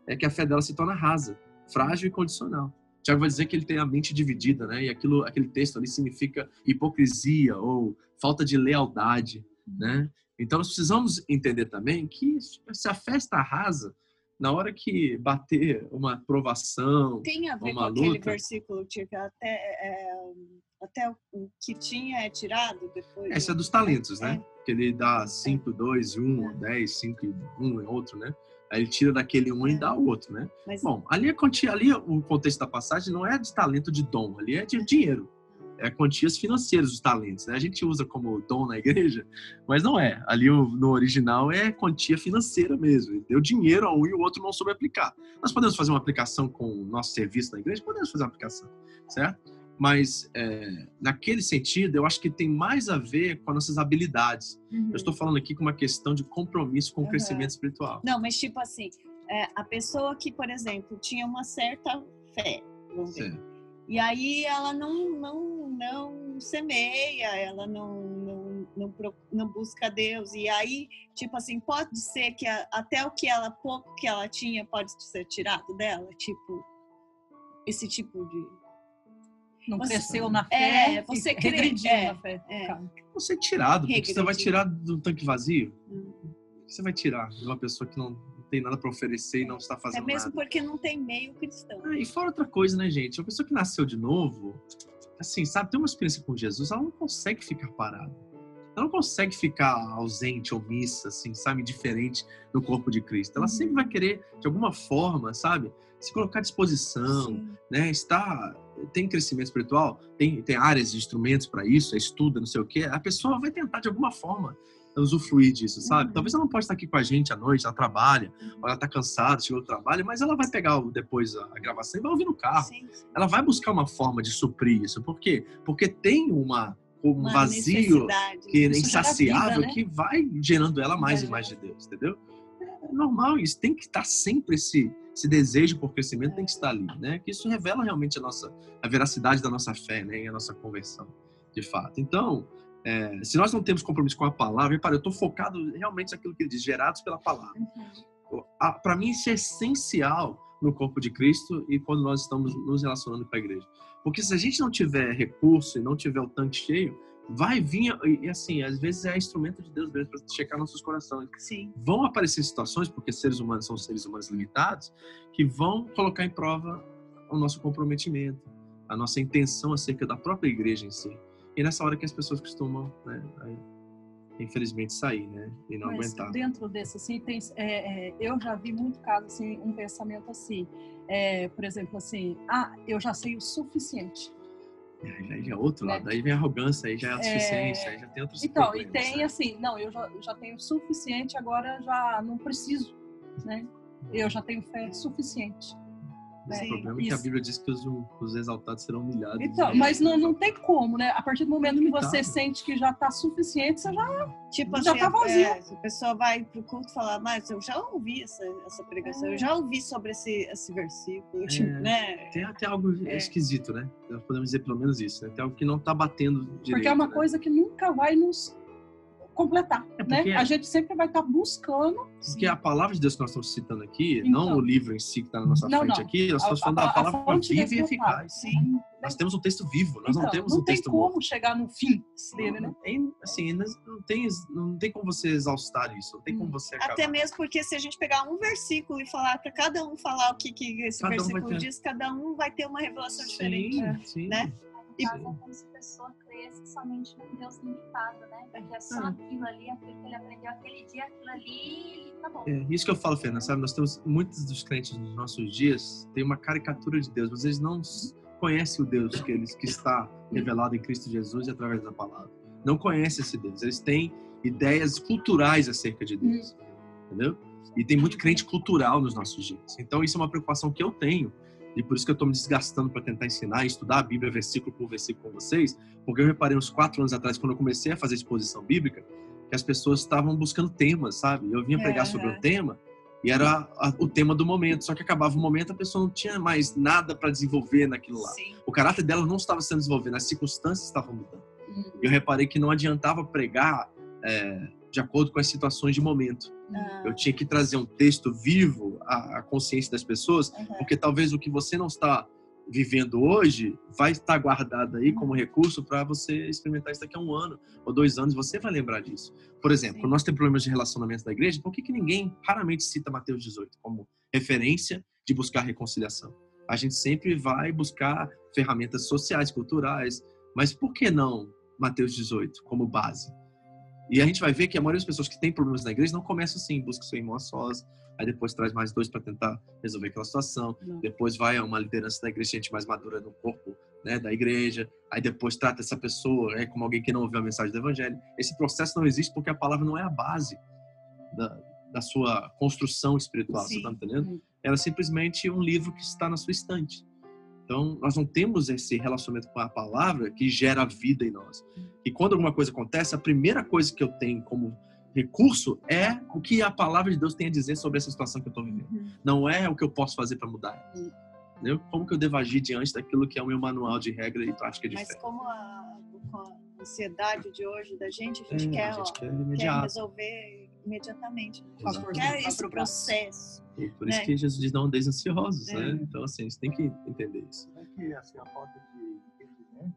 [SPEAKER 2] é que a fé dela se torna rasa, frágil e condicional. Tiago vai dizer que ele tem a mente dividida, né? E aquilo, aquele texto ali significa hipocrisia ou falta de lealdade, né? Então nós precisamos entender também que se a fé está rasa, na hora que bater uma provação,
[SPEAKER 3] Tem a ver com
[SPEAKER 2] Uma
[SPEAKER 3] aquele
[SPEAKER 2] luta.
[SPEAKER 3] versículo tipo, até, é, até o que tinha é tirado depois.
[SPEAKER 2] essa é dos talentos, né? Que ele dá 5, 2, 1, 10, 5 e 1 é outro, né? Aí ele tira daquele um e dá o outro, né?
[SPEAKER 3] Mas
[SPEAKER 2] Bom, ali, a quantia, ali o contexto da passagem não é de talento de dom, ali é de dinheiro. É quantias financeiras dos talentos, né? A gente usa como dom na igreja, mas não é. Ali no original é quantia financeira mesmo. Ele Deu dinheiro a um e o outro não soube aplicar. Nós podemos fazer uma aplicação com o nosso serviço na igreja? Podemos fazer uma aplicação, certo? Mas é, naquele sentido, eu acho que tem mais a ver com as nossas habilidades.
[SPEAKER 3] Uhum.
[SPEAKER 2] Eu estou falando aqui com uma questão de compromisso com o crescimento espiritual.
[SPEAKER 3] Não, mas tipo assim, é, a pessoa que, por exemplo, tinha uma certa fé, vamos ver,
[SPEAKER 2] Certo.
[SPEAKER 3] e aí ela não, não, não semeia, ela não, não, não, não busca Deus, e aí, tipo assim, pode ser que a- até o que ela, pouco que ela tinha, pode ser tirado dela, tipo, esse tipo de...
[SPEAKER 7] Não
[SPEAKER 3] Você-
[SPEAKER 7] cresceu na
[SPEAKER 3] É,
[SPEAKER 7] fé,
[SPEAKER 3] você
[SPEAKER 7] e
[SPEAKER 3] crê-
[SPEAKER 7] regrediu
[SPEAKER 3] é,
[SPEAKER 7] na fé.
[SPEAKER 3] é.
[SPEAKER 2] Você é tirado, porque você vai tirar do tanque vazio.
[SPEAKER 3] Hum.
[SPEAKER 2] O que você vai tirar de uma pessoa que não tem nada para oferecer e não está
[SPEAKER 3] É
[SPEAKER 2] fazendo
[SPEAKER 3] mesmo
[SPEAKER 2] nada?
[SPEAKER 3] porque não tem meio cristão.
[SPEAKER 2] Ah, e fora outra coisa, né, gente? Uma pessoa que nasceu de novo, assim, sabe, tem uma experiência com Jesus, ela não consegue ficar parada. Ela não consegue ficar ausente, omissa, assim, sabe, diferente do corpo de Cristo. Ela
[SPEAKER 3] Uhum.
[SPEAKER 2] sempre vai querer, de alguma forma, sabe, se colocar à disposição,
[SPEAKER 3] Sim.
[SPEAKER 2] né? Está tem crescimento espiritual, tem, tem áreas de instrumentos para isso, é estuda, não sei o quê. A pessoa vai tentar de alguma forma usufruir disso, sabe?
[SPEAKER 3] Uhum.
[SPEAKER 2] Talvez ela não possa estar aqui com a gente à noite, ela trabalha, ou ela está cansada, chegou do trabalho, mas ela vai pegar depois a, gravação e vai ouvir no carro.
[SPEAKER 3] Sim, sim.
[SPEAKER 2] Ela vai buscar uma forma de suprir isso. Por quê? Porque tem uma, um
[SPEAKER 3] Uma
[SPEAKER 2] vazio que é insaciável
[SPEAKER 7] vida, né?
[SPEAKER 2] que vai gerando ela mais e
[SPEAKER 7] Gera.
[SPEAKER 2] mais de Deus, entendeu? É normal isso, tem que estar sempre esse, esse desejo por crescimento tem que estar ali, né? Que isso revela realmente a nossa a veracidade da nossa fé, né? E a nossa conversão, de fato. Então, é, se nós não temos compromisso com a palavra, repara, eu estou focado realmente naquilo que ele diz, gerados pela palavra. Para mim isso é essencial no corpo de Cristo e quando nós estamos nos relacionando com a igreja. Porque se a gente não tiver recurso e não tiver o tanque cheio, vai vir, e assim, às vezes é instrumento de Deus mesmo para checar nossos corações.
[SPEAKER 3] Sim.
[SPEAKER 2] Vão aparecer situações, porque seres humanos são seres humanos limitados, que vão colocar em prova o nosso comprometimento, a nossa intenção acerca da própria igreja em si. E nessa hora que as pessoas costumam, né, infelizmente, sair, né, e não
[SPEAKER 7] Mas
[SPEAKER 2] aguentar.
[SPEAKER 7] dentro desse, assim, tem, é, é, eu já vi muito caso, assim, um pensamento assim, é, por exemplo, assim, ah, eu já sei o suficiente.
[SPEAKER 2] Aí já- já é outro
[SPEAKER 7] Né?
[SPEAKER 2] lado, aí vem a arrogância, aí já é a
[SPEAKER 7] É,
[SPEAKER 2] suficiência, aí já tem outros
[SPEAKER 7] Então, e tem
[SPEAKER 2] né?
[SPEAKER 7] assim, não, eu já, já tenho o suficiente, agora já não preciso, né? Eu já tenho fé suficiente.
[SPEAKER 2] Esse
[SPEAKER 3] Sim,
[SPEAKER 2] problema é que a
[SPEAKER 7] isso.
[SPEAKER 2] Bíblia diz que os, os exaltados serão humilhados.
[SPEAKER 7] Então,
[SPEAKER 2] né?
[SPEAKER 7] mas não, não tem como, né? A partir do momento que você
[SPEAKER 2] Limitado.
[SPEAKER 7] sente que já está suficiente, você já.
[SPEAKER 3] Tipo
[SPEAKER 7] Já
[SPEAKER 3] assim,
[SPEAKER 7] tá vazio.
[SPEAKER 3] é, a pessoa vai pro culto e fala, mas eu já ouvi essa, essa pregação,
[SPEAKER 7] É.
[SPEAKER 3] eu já ouvi sobre esse, esse versículo, tipo,
[SPEAKER 2] É.
[SPEAKER 3] né?
[SPEAKER 2] Tem até algo
[SPEAKER 3] É.
[SPEAKER 2] esquisito, né? Nós podemos dizer pelo menos isso, né? Tem algo que não tá batendo direito.
[SPEAKER 7] Porque é uma
[SPEAKER 2] né?
[SPEAKER 7] coisa que nunca vai nos completar,
[SPEAKER 2] É porque-
[SPEAKER 7] né? A gente sempre vai estar buscando.
[SPEAKER 2] Porque a palavra de Deus que nós estamos citando aqui,
[SPEAKER 7] Então.
[SPEAKER 2] não o livro em si que está na nossa
[SPEAKER 7] Não,
[SPEAKER 2] frente
[SPEAKER 7] não.
[SPEAKER 2] aqui, nós estamos falando da palavra
[SPEAKER 7] fonte
[SPEAKER 2] viva e eficaz.
[SPEAKER 3] Sim.
[SPEAKER 2] Nós temos um texto vivo, nós não
[SPEAKER 7] Então,
[SPEAKER 2] temos
[SPEAKER 7] não
[SPEAKER 2] um
[SPEAKER 7] tem
[SPEAKER 2] texto
[SPEAKER 7] como
[SPEAKER 2] morto.
[SPEAKER 7] chegar no fim
[SPEAKER 2] Não,
[SPEAKER 7] dele, né?
[SPEAKER 2] não tem, assim, não não tem, não tem como você exaustar isso, não tem como você acabar.
[SPEAKER 3] Até mesmo porque se a gente pegar um versículo e falar para cada um falar o que, que esse
[SPEAKER 2] Cada um
[SPEAKER 3] versículo
[SPEAKER 2] ter-
[SPEAKER 3] diz, cada um vai ter uma revelação diferente.
[SPEAKER 2] Sim, sim.
[SPEAKER 3] né? E-
[SPEAKER 4] caso, é como se a pessoa cresce somente num Deus limitado, né? Porque é só aquilo ali, aquilo que ele aprendeu aquele dia, aquilo ali, e tá bom.
[SPEAKER 2] É, isso que eu falo, Fernanda, sabe? Nós temos muitos dos crentes nos nossos dias têm uma caricatura de Deus, mas eles não conhecem o Deus que eles que está revelado em Cristo Jesus e através da palavra. Não conhecem esse Deus. Eles têm ideias culturais acerca de Deus, entendeu? E tem muito crente cultural nos nossos dias. Então isso é uma preocupação que eu tenho e por isso que eu estou me desgastando para tentar ensinar e estudar a Bíblia versículo por versículo com vocês, porque eu reparei uns quatro anos atrás quando eu comecei a fazer exposição bíblica que as pessoas estavam buscando temas, sabe? Eu vinha pregar
[SPEAKER 3] É.
[SPEAKER 2] sobre um tema e era a- o tema do momento. Só que acabava o momento, a pessoa não tinha mais nada para desenvolver naquilo lá.
[SPEAKER 3] Sim.
[SPEAKER 2] O caráter dela não estava sendo desenvolvido, as circunstâncias estavam mudando.
[SPEAKER 3] Hum.
[SPEAKER 2] Eu reparei que não adiantava pregar é, de acordo com as situações de momento.
[SPEAKER 3] Ah,
[SPEAKER 2] Eu tinha que trazer um texto vivo à, à consciência das pessoas,
[SPEAKER 3] aham.
[SPEAKER 2] porque talvez o que você não está vivendo hoje vai estar guardado aí como recurso para você experimentar isso daqui a um ano ou dois anos, você vai lembrar disso. Por exemplo,
[SPEAKER 3] Sim.
[SPEAKER 2] nós temos problemas de relacionamento da igreja, por que, que ninguém raramente cita Mateus 18 como referência de buscar reconciliação? A gente sempre vai buscar ferramentas sociais, culturais, mas por que não Mateus 18 como base? E a gente vai ver que a maioria das pessoas que têm problemas na igreja não começam assim, busca seu irmão a sós, aí depois traz mais dois para tentar resolver aquela situação,
[SPEAKER 7] Não.
[SPEAKER 2] depois vai a uma liderança da igreja, gente mais madura no corpo né, da igreja, aí depois trata essa pessoa é, como alguém que não ouviu a mensagem do evangelho. Esse processo não existe porque a palavra não é a base da, da sua construção espiritual, você
[SPEAKER 3] Sim.
[SPEAKER 2] está entendendo?
[SPEAKER 7] Hum.
[SPEAKER 2] Ela é simplesmente um livro que está na sua estante. Então, nós não temos esse relacionamento com a palavra que gera vida em nós. E quando alguma coisa acontece, a primeira coisa que eu tenho como recurso é o que a palavra de Deus tem a dizer sobre essa situação que eu estou vivendo.
[SPEAKER 3] Uhum.
[SPEAKER 2] Não é o que eu posso fazer para mudar. Entendeu? Como que eu devo agir diante daquilo que é o meu manual de regra e prática de
[SPEAKER 3] Mas
[SPEAKER 2] fé?
[SPEAKER 3] como a, com a ansiedade de hoje da gente, a gente
[SPEAKER 2] É,
[SPEAKER 3] quer,
[SPEAKER 2] a gente
[SPEAKER 3] ó,
[SPEAKER 2] quer
[SPEAKER 3] quer resolver imediatamente. né?
[SPEAKER 7] Com a
[SPEAKER 2] Exato.
[SPEAKER 7] força
[SPEAKER 3] Quer
[SPEAKER 7] do
[SPEAKER 3] esse
[SPEAKER 7] próprio braço.
[SPEAKER 3] processo.
[SPEAKER 2] E por isso
[SPEAKER 3] né?
[SPEAKER 2] que Jesus diz não andeis ansiosos,
[SPEAKER 3] É.
[SPEAKER 2] né? Então, assim, a gente tem que entender isso.
[SPEAKER 5] É que assim, a falta de entendimento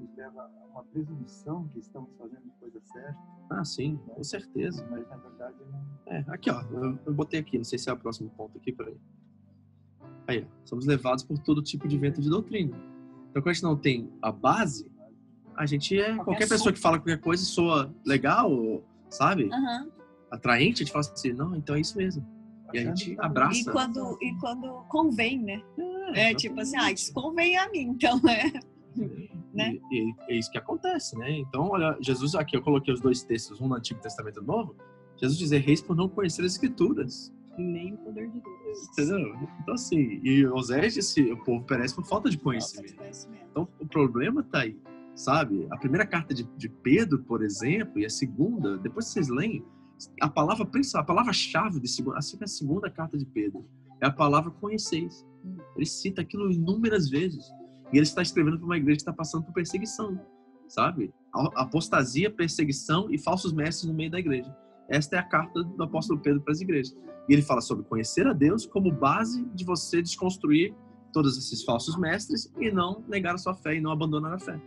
[SPEAKER 5] nos leva a uma presunção que estamos fazendo coisa certa,
[SPEAKER 2] Ah, sim, com certeza.
[SPEAKER 5] mas na verdade não.
[SPEAKER 2] É, aqui, ó. Eu, eu botei aqui, não sei se é o próximo ponto aqui, peraí. Aí, ó. Somos levados por todo tipo de vento de doutrina. Então, quando a gente não tem a base, a gente é. Qualquer,
[SPEAKER 3] Qualquer
[SPEAKER 2] pessoa que fala qualquer coisa soa legal, sabe?
[SPEAKER 3] Aham.
[SPEAKER 2] Atraente, a gente fala assim, não, então é isso mesmo. E a gente abraça.
[SPEAKER 3] E quando, e quando convém, né? É, tipo assim, ah, isso convém a mim, então é. né?
[SPEAKER 2] E, e é isso que acontece, né? Então, olha, Jesus, aqui eu coloquei os dois textos, um no Antigo Testamento e no Novo. Jesus diz, reis por não conhecer as Escrituras.
[SPEAKER 7] Nem o poder de Deus.
[SPEAKER 2] Entendeu? Então, assim, e Osés disse, o povo perece por falta de
[SPEAKER 3] Falta de
[SPEAKER 2] conhecimento.
[SPEAKER 3] conhecimento.
[SPEAKER 2] Então, o problema tá aí, sabe? A primeira carta de, de Pedro, por exemplo, e a segunda, depois vocês leem, a palavra principal, a palavra-chave de segunda, assim que a segunda carta de Pedro é a palavra conheceis. Ele cita aquilo inúmeras vezes. E ele está escrevendo para uma igreja que está passando por perseguição, sabe? Apostasia, perseguição e falsos mestres no meio da igreja. Esta é a carta do apóstolo Pedro para as igrejas. E ele fala sobre conhecer a Deus como base de você desconstruir todos esses falsos mestres e não negar a sua fé e não abandonar a fé.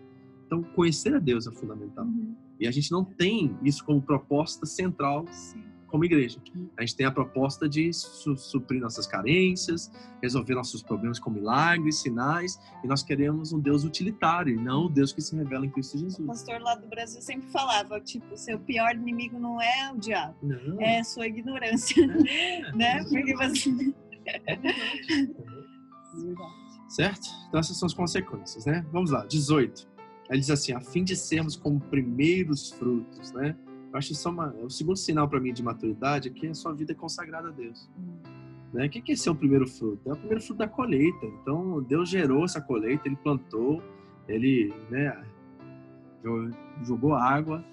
[SPEAKER 2] Então, conhecer a Deus é fundamental.
[SPEAKER 3] Uhum.
[SPEAKER 2] E a gente não tem isso como proposta central
[SPEAKER 3] Sim.
[SPEAKER 2] como igreja. A gente tem a proposta de su- suprir nossas carências, resolver nossos problemas com milagres, sinais, e nós queremos um Deus utilitário, e não o Deus que se revela em Cristo
[SPEAKER 3] O
[SPEAKER 2] Jesus.
[SPEAKER 3] pastor lá do Brasil sempre falava, tipo, seu pior inimigo não é o diabo,
[SPEAKER 2] Não.
[SPEAKER 3] é a sua ignorância, né? Porque você...
[SPEAKER 2] Certo? Então essas são as consequências, né? Vamos lá, 18. Ele diz assim, a fim de sermos como primeiros frutos, né? Eu acho isso uma, o segundo sinal para mim de maturidade é que a sua vida é consagrada a Deus. Né? O que é ser o primeiro fruto? É o primeiro fruto da colheita. Então Deus gerou essa colheita, Ele plantou, Ele né, jo- jogou água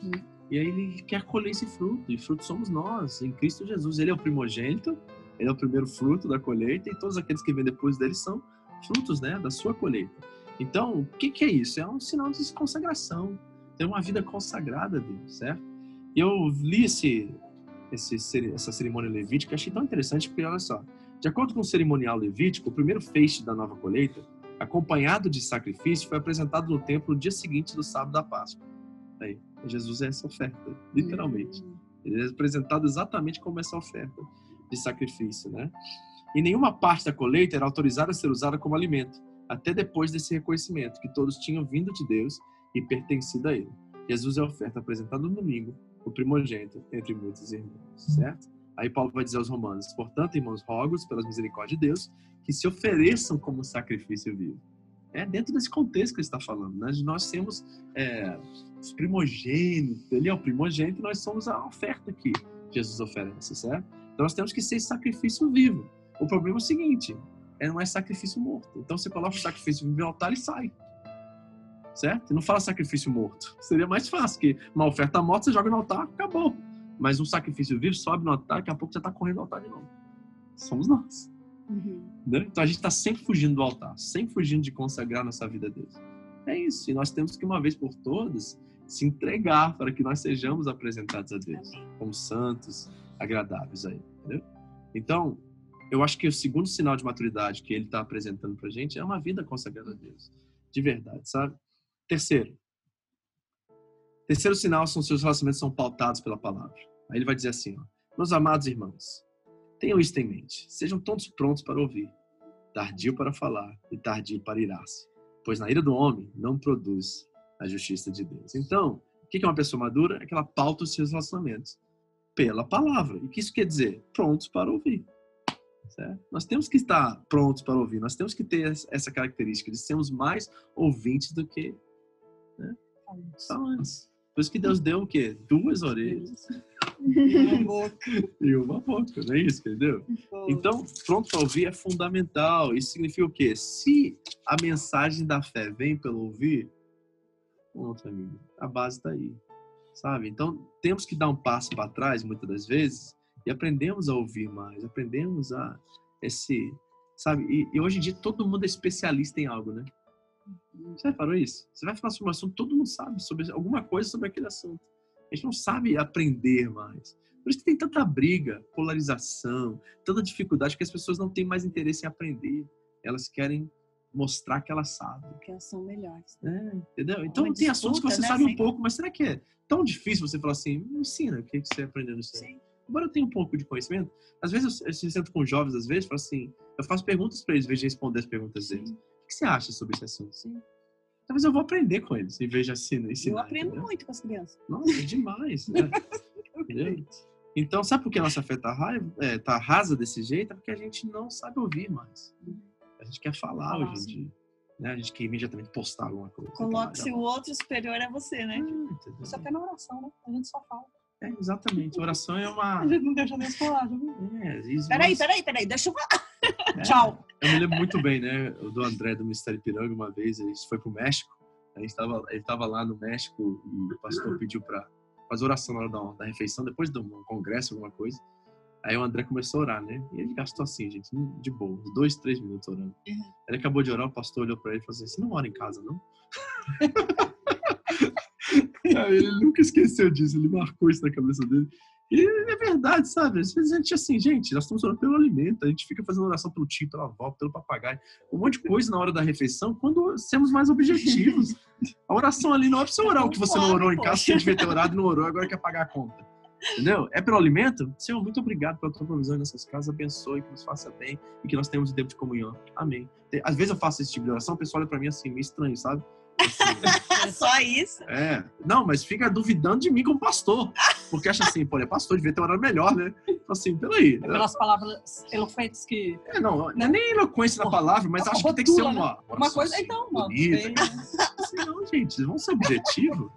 [SPEAKER 2] e aí Ele quer colher esse fruto. E fruto somos nós, em Cristo Jesus. Ele é o primogênito, Ele é o primeiro fruto da colheita e todos aqueles que vêm depois dele são frutos né, da sua colheita. Então, o que, que é isso? É um sinal de consagração. Ter uma vida consagrada a Deus, certo? E eu li esse, esse, essa cerimônia levítica, achei tão interessante, porque olha só, de acordo com o cerimonial levítico, o primeiro feixe da nova colheita, acompanhado de sacrifício, foi apresentado no templo no dia seguinte do sábado da Páscoa. Aí, Jesus é essa oferta, literalmente. Ele é apresentado exatamente como essa oferta de sacrifício, né? E nenhuma parte da colheita era autorizada a ser usada como alimento. Até depois desse reconhecimento que todos tinham vindo de Deus e pertencido a Ele. Jesus é a oferta apresentada no domingo, o primogênito entre muitos irmãos, certo? Aí Paulo vai dizer aos romanos, portanto, irmãos, rogo pelas misericórdias de Deus, que se ofereçam como sacrifício vivo. É dentro desse contexto que ele está falando, né? Nós temos é, os primogênitos, ele é o primogênito nós somos a oferta que Jesus oferece, certo? Então nós temos que ser sacrifício vivo. O problema é o seguinte, é, não é sacrifício morto. Então você coloca o sacrifício vivo no altar e sai. Certo? Não fala sacrifício morto. Seria mais fácil, que uma oferta morta você joga no altar, acabou. Mas um sacrifício vivo sobe no altar, daqui a pouco você está correndo no altar de novo. Somos nós.
[SPEAKER 3] Uhum.
[SPEAKER 2] Né? Então a gente está sempre fugindo do altar, sempre fugindo de consagrar nossa vida a Deus. É isso. E nós temos que, uma vez por todas, se entregar para que nós sejamos apresentados a Deus como santos, agradáveis a Ele. Entendeu? Então, eu acho que o segundo sinal de maturidade que ele está apresentando para a gente é uma vida consagrada a Deus. De verdade, sabe? Terceiro. Terceiro sinal são seus relacionamentos são pautados pela palavra. Aí ele vai dizer assim, ó, meus amados irmãos, tenham isto em mente. Sejam todos prontos para ouvir, tardio para falar e tardio para irar-se. Pois na ira do homem não produz a justiça de Deus. Então, o que é uma pessoa madura? É que ela pauta os seus relacionamentos pela palavra. E o que isso quer dizer? Prontos para ouvir. Certo? Nós temos que estar prontos para ouvir. Nós temos que ter essa característica de sermos mais ouvintes do que né? falantes. Por isso que Deus deu o quê? Duas orelhas
[SPEAKER 3] E uma boca.
[SPEAKER 2] e uma boca, não é isso, entendeu? Então, pronto para ouvir é fundamental. Isso significa o quê? Se a mensagem da fé vem pelo ouvir, pronto, amigo, a base está aí, sabe? Então, temos que dar um passo para trás, muitas das vezes, e aprendemos a ouvir mais, aprendemos a esse, sabe? E, e hoje em dia todo mundo é especialista em algo, né? Você reparou isso? Você vai falar sobre um assunto, todo mundo sabe sobre alguma coisa sobre aquele assunto. A gente não sabe aprender mais. Por isso que tem tanta briga, polarização, tanta dificuldade que as pessoas não têm mais interesse em aprender. Elas querem mostrar que elas sabem.
[SPEAKER 3] Porque elas são melhores.
[SPEAKER 2] É, entendeu? Então
[SPEAKER 3] Uma
[SPEAKER 2] tem assuntos que
[SPEAKER 3] disputa,
[SPEAKER 2] você
[SPEAKER 3] né,
[SPEAKER 2] sabe um
[SPEAKER 3] assim?
[SPEAKER 2] pouco, mas será que é tão difícil você falar assim, me ensina, o que que você aprendeu nisso?
[SPEAKER 3] Sim.
[SPEAKER 2] Embora eu tenha um pouco de conhecimento, às vezes eu, eu se sento com jovens, às vezes, falo assim, eu faço perguntas para eles, em vez de responder as perguntas deles. O que você acha sobre esse assunto?
[SPEAKER 3] Sim.
[SPEAKER 2] Talvez eu vou aprender com eles, em vez de ensinar.
[SPEAKER 3] Eu aprendo
[SPEAKER 2] entendeu?
[SPEAKER 3] muito com as crianças.
[SPEAKER 2] Nossa, é demais. né? Então, sabe por que a nossa fé tá, raiva, é, tá rasa desse jeito? É porque a gente não sabe ouvir mais. A gente quer falar
[SPEAKER 7] Falar,
[SPEAKER 2] hoje em dia. Né? A gente quer imediatamente postar alguma coisa.
[SPEAKER 3] Coloque-se
[SPEAKER 2] Então,
[SPEAKER 3] o outro superior a você, né?
[SPEAKER 2] ah?
[SPEAKER 7] Isso até na oração, né? A gente só fala.
[SPEAKER 2] É, exatamente. Oração é uma.
[SPEAKER 7] A gente não deixa nem falar, já viu?
[SPEAKER 2] É, isso-
[SPEAKER 3] Peraí, peraí, peraí, deixa eu falar.
[SPEAKER 2] é.
[SPEAKER 7] Tchau.
[SPEAKER 2] Eu me lembro muito bem, né? Do André do Ministério Piranga, uma vez, a gente foi pro México. A gente tava, ele estava lá no México e o pastor pediu para fazer oração na hora da, da refeição, depois de um congresso, alguma coisa. Aí o André começou a orar, né? E ele gastou assim, gente, de boa, uns dois, três minutos orando.
[SPEAKER 3] Uhum.
[SPEAKER 2] Ele acabou de orar, o pastor olhou para ele e falou assim: Você não ora em casa, não? Ele nunca esqueceu disso, ele marcou isso na cabeça dele. E é verdade, sabe? Às vezes a gente, assim, gente, nós estamos orando pelo alimento, a gente fica fazendo oração pelo tio, pela avó, pelo papagaio, um monte de coisa na hora da refeição, quando sermos mais objetivos. A oração ali não é pra você orar o que você não orou em casa, você devia ter orado e não orou, agora quer pagar a conta. Entendeu? É pelo alimento? Senhor, muito obrigado pela tua provisão em nossas casas, abençoe, que nos faça bem e que nós tenhamos um tempo de comunhão. Amém. Às vezes eu faço esse tipo de oração, o pessoal olha pra mim assim, meio estranho, sabe? Assim,
[SPEAKER 3] Só isso.
[SPEAKER 2] é. Não, mas fica duvidando de mim como pastor. Porque acha assim, pô, ele é pastor, devia ter orado melhor, né? Assim, peraí.
[SPEAKER 7] É pelas palavras eloquentes que.
[SPEAKER 2] É, não, não é nem eloquência na palavra, mas acho que tem que ser uma.
[SPEAKER 7] Uma coisa. Então, mano.
[SPEAKER 2] bonita. Assim, não, gente, vamos ser objetivo.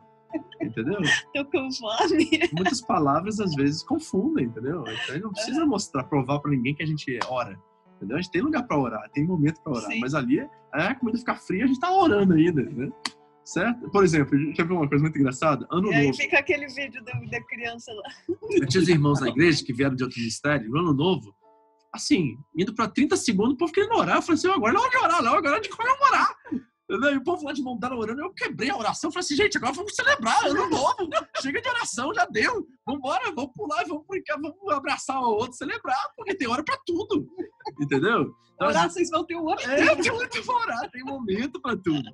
[SPEAKER 2] Entendeu?
[SPEAKER 3] Tô com fome.
[SPEAKER 2] Muitas palavras às vezes confundem, entendeu? Então não precisa mostrar, provar pra ninguém que a gente ora. Entendeu? A gente tem lugar pra orar, tem momento pra orar,
[SPEAKER 3] Sim.
[SPEAKER 2] mas ali é, é, a comida ficar fria, a gente tá orando ainda, né? Certo? Por exemplo, quer ver uma coisa muito engraçada? Ano
[SPEAKER 3] E aí
[SPEAKER 2] novo.
[SPEAKER 3] fica aquele vídeo da, da criança lá.
[SPEAKER 2] Eu tinha os irmãos na igreja que vieram de outro ministério, no ano novo, assim, indo pra 30 segundos, o povo querendo orar. Eu falei assim, agora não é hora de orar, não, agora é hora de comemorar. E o povo lá de mão dada orando, eu quebrei a oração. Eu falei assim, gente, agora vamos celebrar, ano novo. Chega de oração, já deu. Vambora, vamos pular, vamos brincar, vamos abraçar o outro, celebrar, porque tem hora pra tudo. Entendeu? Então,
[SPEAKER 7] Orar, vocês vão ter um outro.
[SPEAKER 2] é, tem orar, tem momento pra tudo.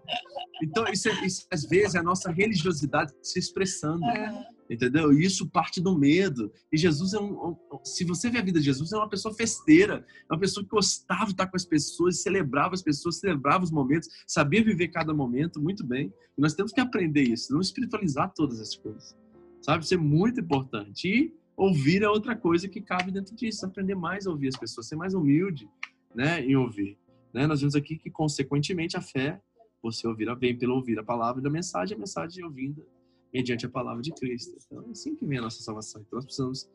[SPEAKER 2] Então, isso, é- isso, às vezes é a nossa religiosidade se expressando.
[SPEAKER 7] É.
[SPEAKER 2] Entendeu? E isso parte do medo. E Jesus é um, um- Se você vê a vida de Jesus, é uma pessoa festeira. É uma pessoa que gostava de estar com as pessoas, celebrava as pessoas, celebrava os momentos, sabia viver cada momento muito bem. E nós temos que aprender isso, não espiritualizar todas essas coisas. Sabe? Isso é muito importante. E ouvir é outra coisa que cabe dentro disso. Aprender mais a ouvir as pessoas, ser mais humilde né, em ouvir. Né? Nós vimos aqui que, consequentemente, a fé, você ouvir, a- vem pelo ouvir a palavra da mensagem, a mensagem ouvida mediante a palavra de Cristo. Então, é assim que vem a nossa salvação. Então, nós precisamos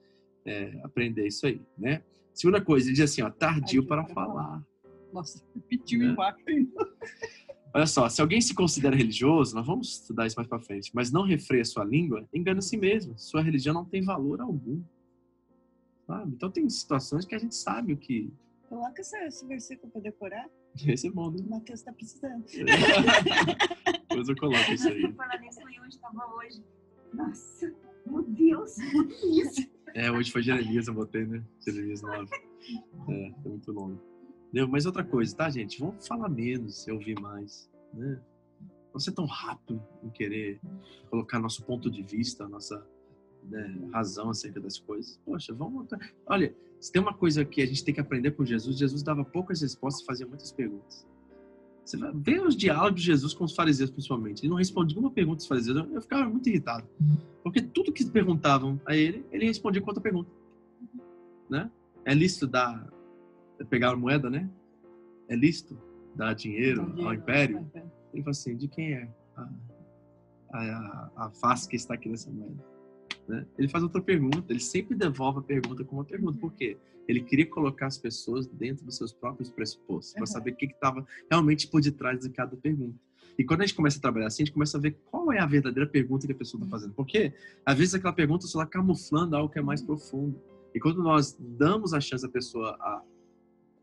[SPEAKER 2] é, aprender isso aí, né? Segunda coisa, ele diz assim, ó, tardio para falar.
[SPEAKER 7] Nossa, repetiu
[SPEAKER 2] Né?
[SPEAKER 7] embaixo ainda.
[SPEAKER 2] Olha só, se alguém se considera religioso, nós vamos estudar isso mais para frente, mas não refreia sua língua, engana a si mesmo. Sua religião não tem valor algum. Sabe? Então tem situações que a gente sabe o que.
[SPEAKER 3] Coloca esse, esse versículo para decorar.
[SPEAKER 2] Esse é bom, né?
[SPEAKER 3] O Matheus está precisando.
[SPEAKER 2] Depois eu coloco isso aí.
[SPEAKER 4] Falar nisso, o Yuri estava hoje. Nossa, meu Deus, o que é isso?
[SPEAKER 2] É, hoje foi Jeremias, eu botei, né? Jeremias 9. É, é muito longo. Entendeu? Mas outra coisa, tá, gente? Vamos falar menos e ouvir mais, né? Não ser tão rápido em querer colocar nosso ponto de vista, nossa né, razão acerca das coisas. Poxa, vamos. Olha, se tem uma coisa que a gente tem que aprender com Jesus, Jesus dava poucas respostas e fazia muitas perguntas. Você ver os diálogos de Jesus com os fariseus, principalmente. Ele não respondia uma pergunta dos fariseus. Eu eu ficava muito irritado. Porque tudo que perguntavam a ele, ele respondia com outra pergunta. Né? É lícito dar. Pegar a moeda, né? É lícito dar dinheiro ao império? Ele fala assim: de quem é a, a, a face que está aqui nessa moeda? Né? Ele faz outra pergunta, ele sempre devolve a pergunta com uma pergunta. Por quê? Ele queria colocar as pessoas dentro dos seus próprios pressupostos, para
[SPEAKER 7] Uhum.
[SPEAKER 2] saber o que estava realmente por detrás de cada pergunta. E quando a gente começa a trabalhar assim, a gente começa a ver qual é a verdadeira pergunta que a pessoa está fazendo. Porque, às vezes, aquela pergunta só está camuflando algo que é mais profundo. E quando nós damos a chance à pessoa a,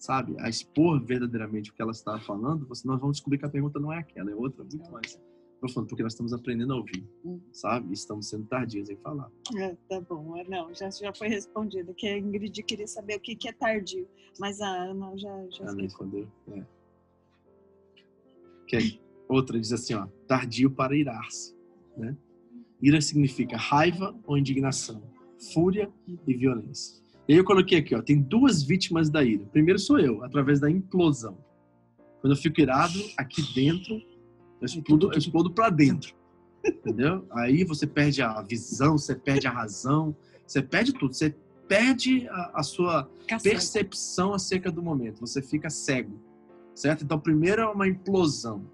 [SPEAKER 2] sabe, a expor verdadeiramente o que ela está falando, você, nós vamos descobrir que a pergunta não é aquela, é outra, muito mais profunda, porque nós estamos aprendendo a ouvir,
[SPEAKER 7] Hum.
[SPEAKER 2] sabe? Estamos sendo tardios em falar.
[SPEAKER 3] É, tá bom, é, não, já, já foi respondido. Que a Ingrid queria saber o que, que é tardio, mas a Ana já, já explicou.
[SPEAKER 2] respondeu? É. Outra diz assim, ó, tardio para irar-se, né? Ira significa raiva ou indignação, fúria e violência. E aí eu coloquei aqui, ó, tem duas vítimas da ira. Primeiro sou eu, através da implosão. Quando eu fico irado, aqui dentro, eu explodo, eu explodo para dentro. Entendeu? Aí você perde a visão, você perde a razão, você perde tudo. Você perde a, a sua percepção acerca do momento. Você fica cego, certo? Então, primeiro é uma implosão.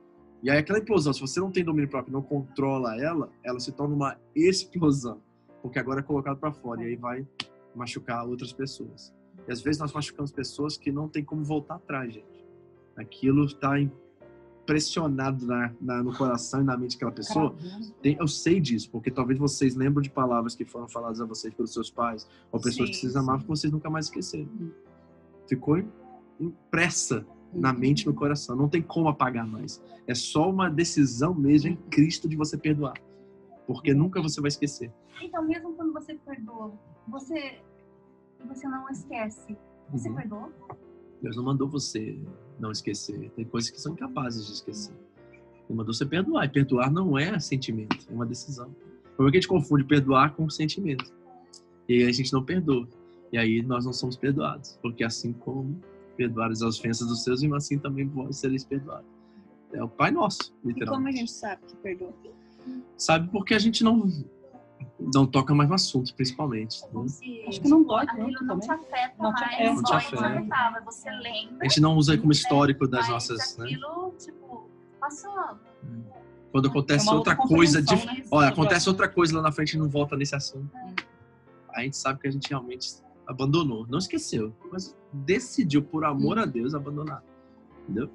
[SPEAKER 2] E aí, aquela implosão, se você não tem domínio próprio, não controla ela, ela se torna uma explosão, porque agora é colocado para fora e aí vai machucar outras pessoas. E às vezes nós machucamos pessoas que não tem como voltar atrás, gente. Aquilo está impressionado na, na- no coração e na mente daquela pessoa. Tem- eu sei disso, porque talvez vocês lembram de palavras que foram faladas a vocês pelos seus pais ou pessoas
[SPEAKER 3] Sim,
[SPEAKER 2] que vocês amavam que vocês nunca mais esqueceram. Ficou impressa na mente e no coração. Não tem como apagar mais. É só uma decisão mesmo em Cristo de você perdoar. Porque nunca você vai esquecer.
[SPEAKER 4] Então, mesmo quando você perdoa, você, você não esquece. Você
[SPEAKER 2] Uhum.
[SPEAKER 4] perdoa?
[SPEAKER 2] Deus não mandou você não esquecer. Tem coisas que são incapazes de esquecer. Ele mandou você perdoar. E perdoar não é sentimento, é uma decisão. Por que a gente confunde perdoar com sentimento? E aí a gente não perdoa. E aí nós não somos perdoados. Porque assim como perdoar as ofensas dos seus irmãos, assim também vós sereis perdoados. É o Pai Nosso,
[SPEAKER 3] E como a
[SPEAKER 2] literalmente.
[SPEAKER 3] gente sabe que perdoa?
[SPEAKER 2] Sabe porque a gente não, não toca mais no assunto, principalmente. né?
[SPEAKER 7] Acho que não dói
[SPEAKER 4] aquilo
[SPEAKER 7] tanto
[SPEAKER 4] não te
[SPEAKER 7] também.
[SPEAKER 4] afeta
[SPEAKER 7] Não te
[SPEAKER 4] mais,
[SPEAKER 7] afeta.
[SPEAKER 2] Não te afeta.
[SPEAKER 4] Você lembra,
[SPEAKER 2] A gente não usa como histórico das
[SPEAKER 4] mas
[SPEAKER 2] nossas. Né?
[SPEAKER 4] aquilo, tipo, passou.
[SPEAKER 2] Quando acontece
[SPEAKER 7] É
[SPEAKER 2] outra
[SPEAKER 7] outra
[SPEAKER 2] coisa de
[SPEAKER 7] né?
[SPEAKER 2] Olha, acontece outra coisa lá na frente e não volta nesse assunto. A gente sabe que a gente realmente abandonou. Não esqueceu, mas decidiu, por amor a Deus, abandonar. Entendeu?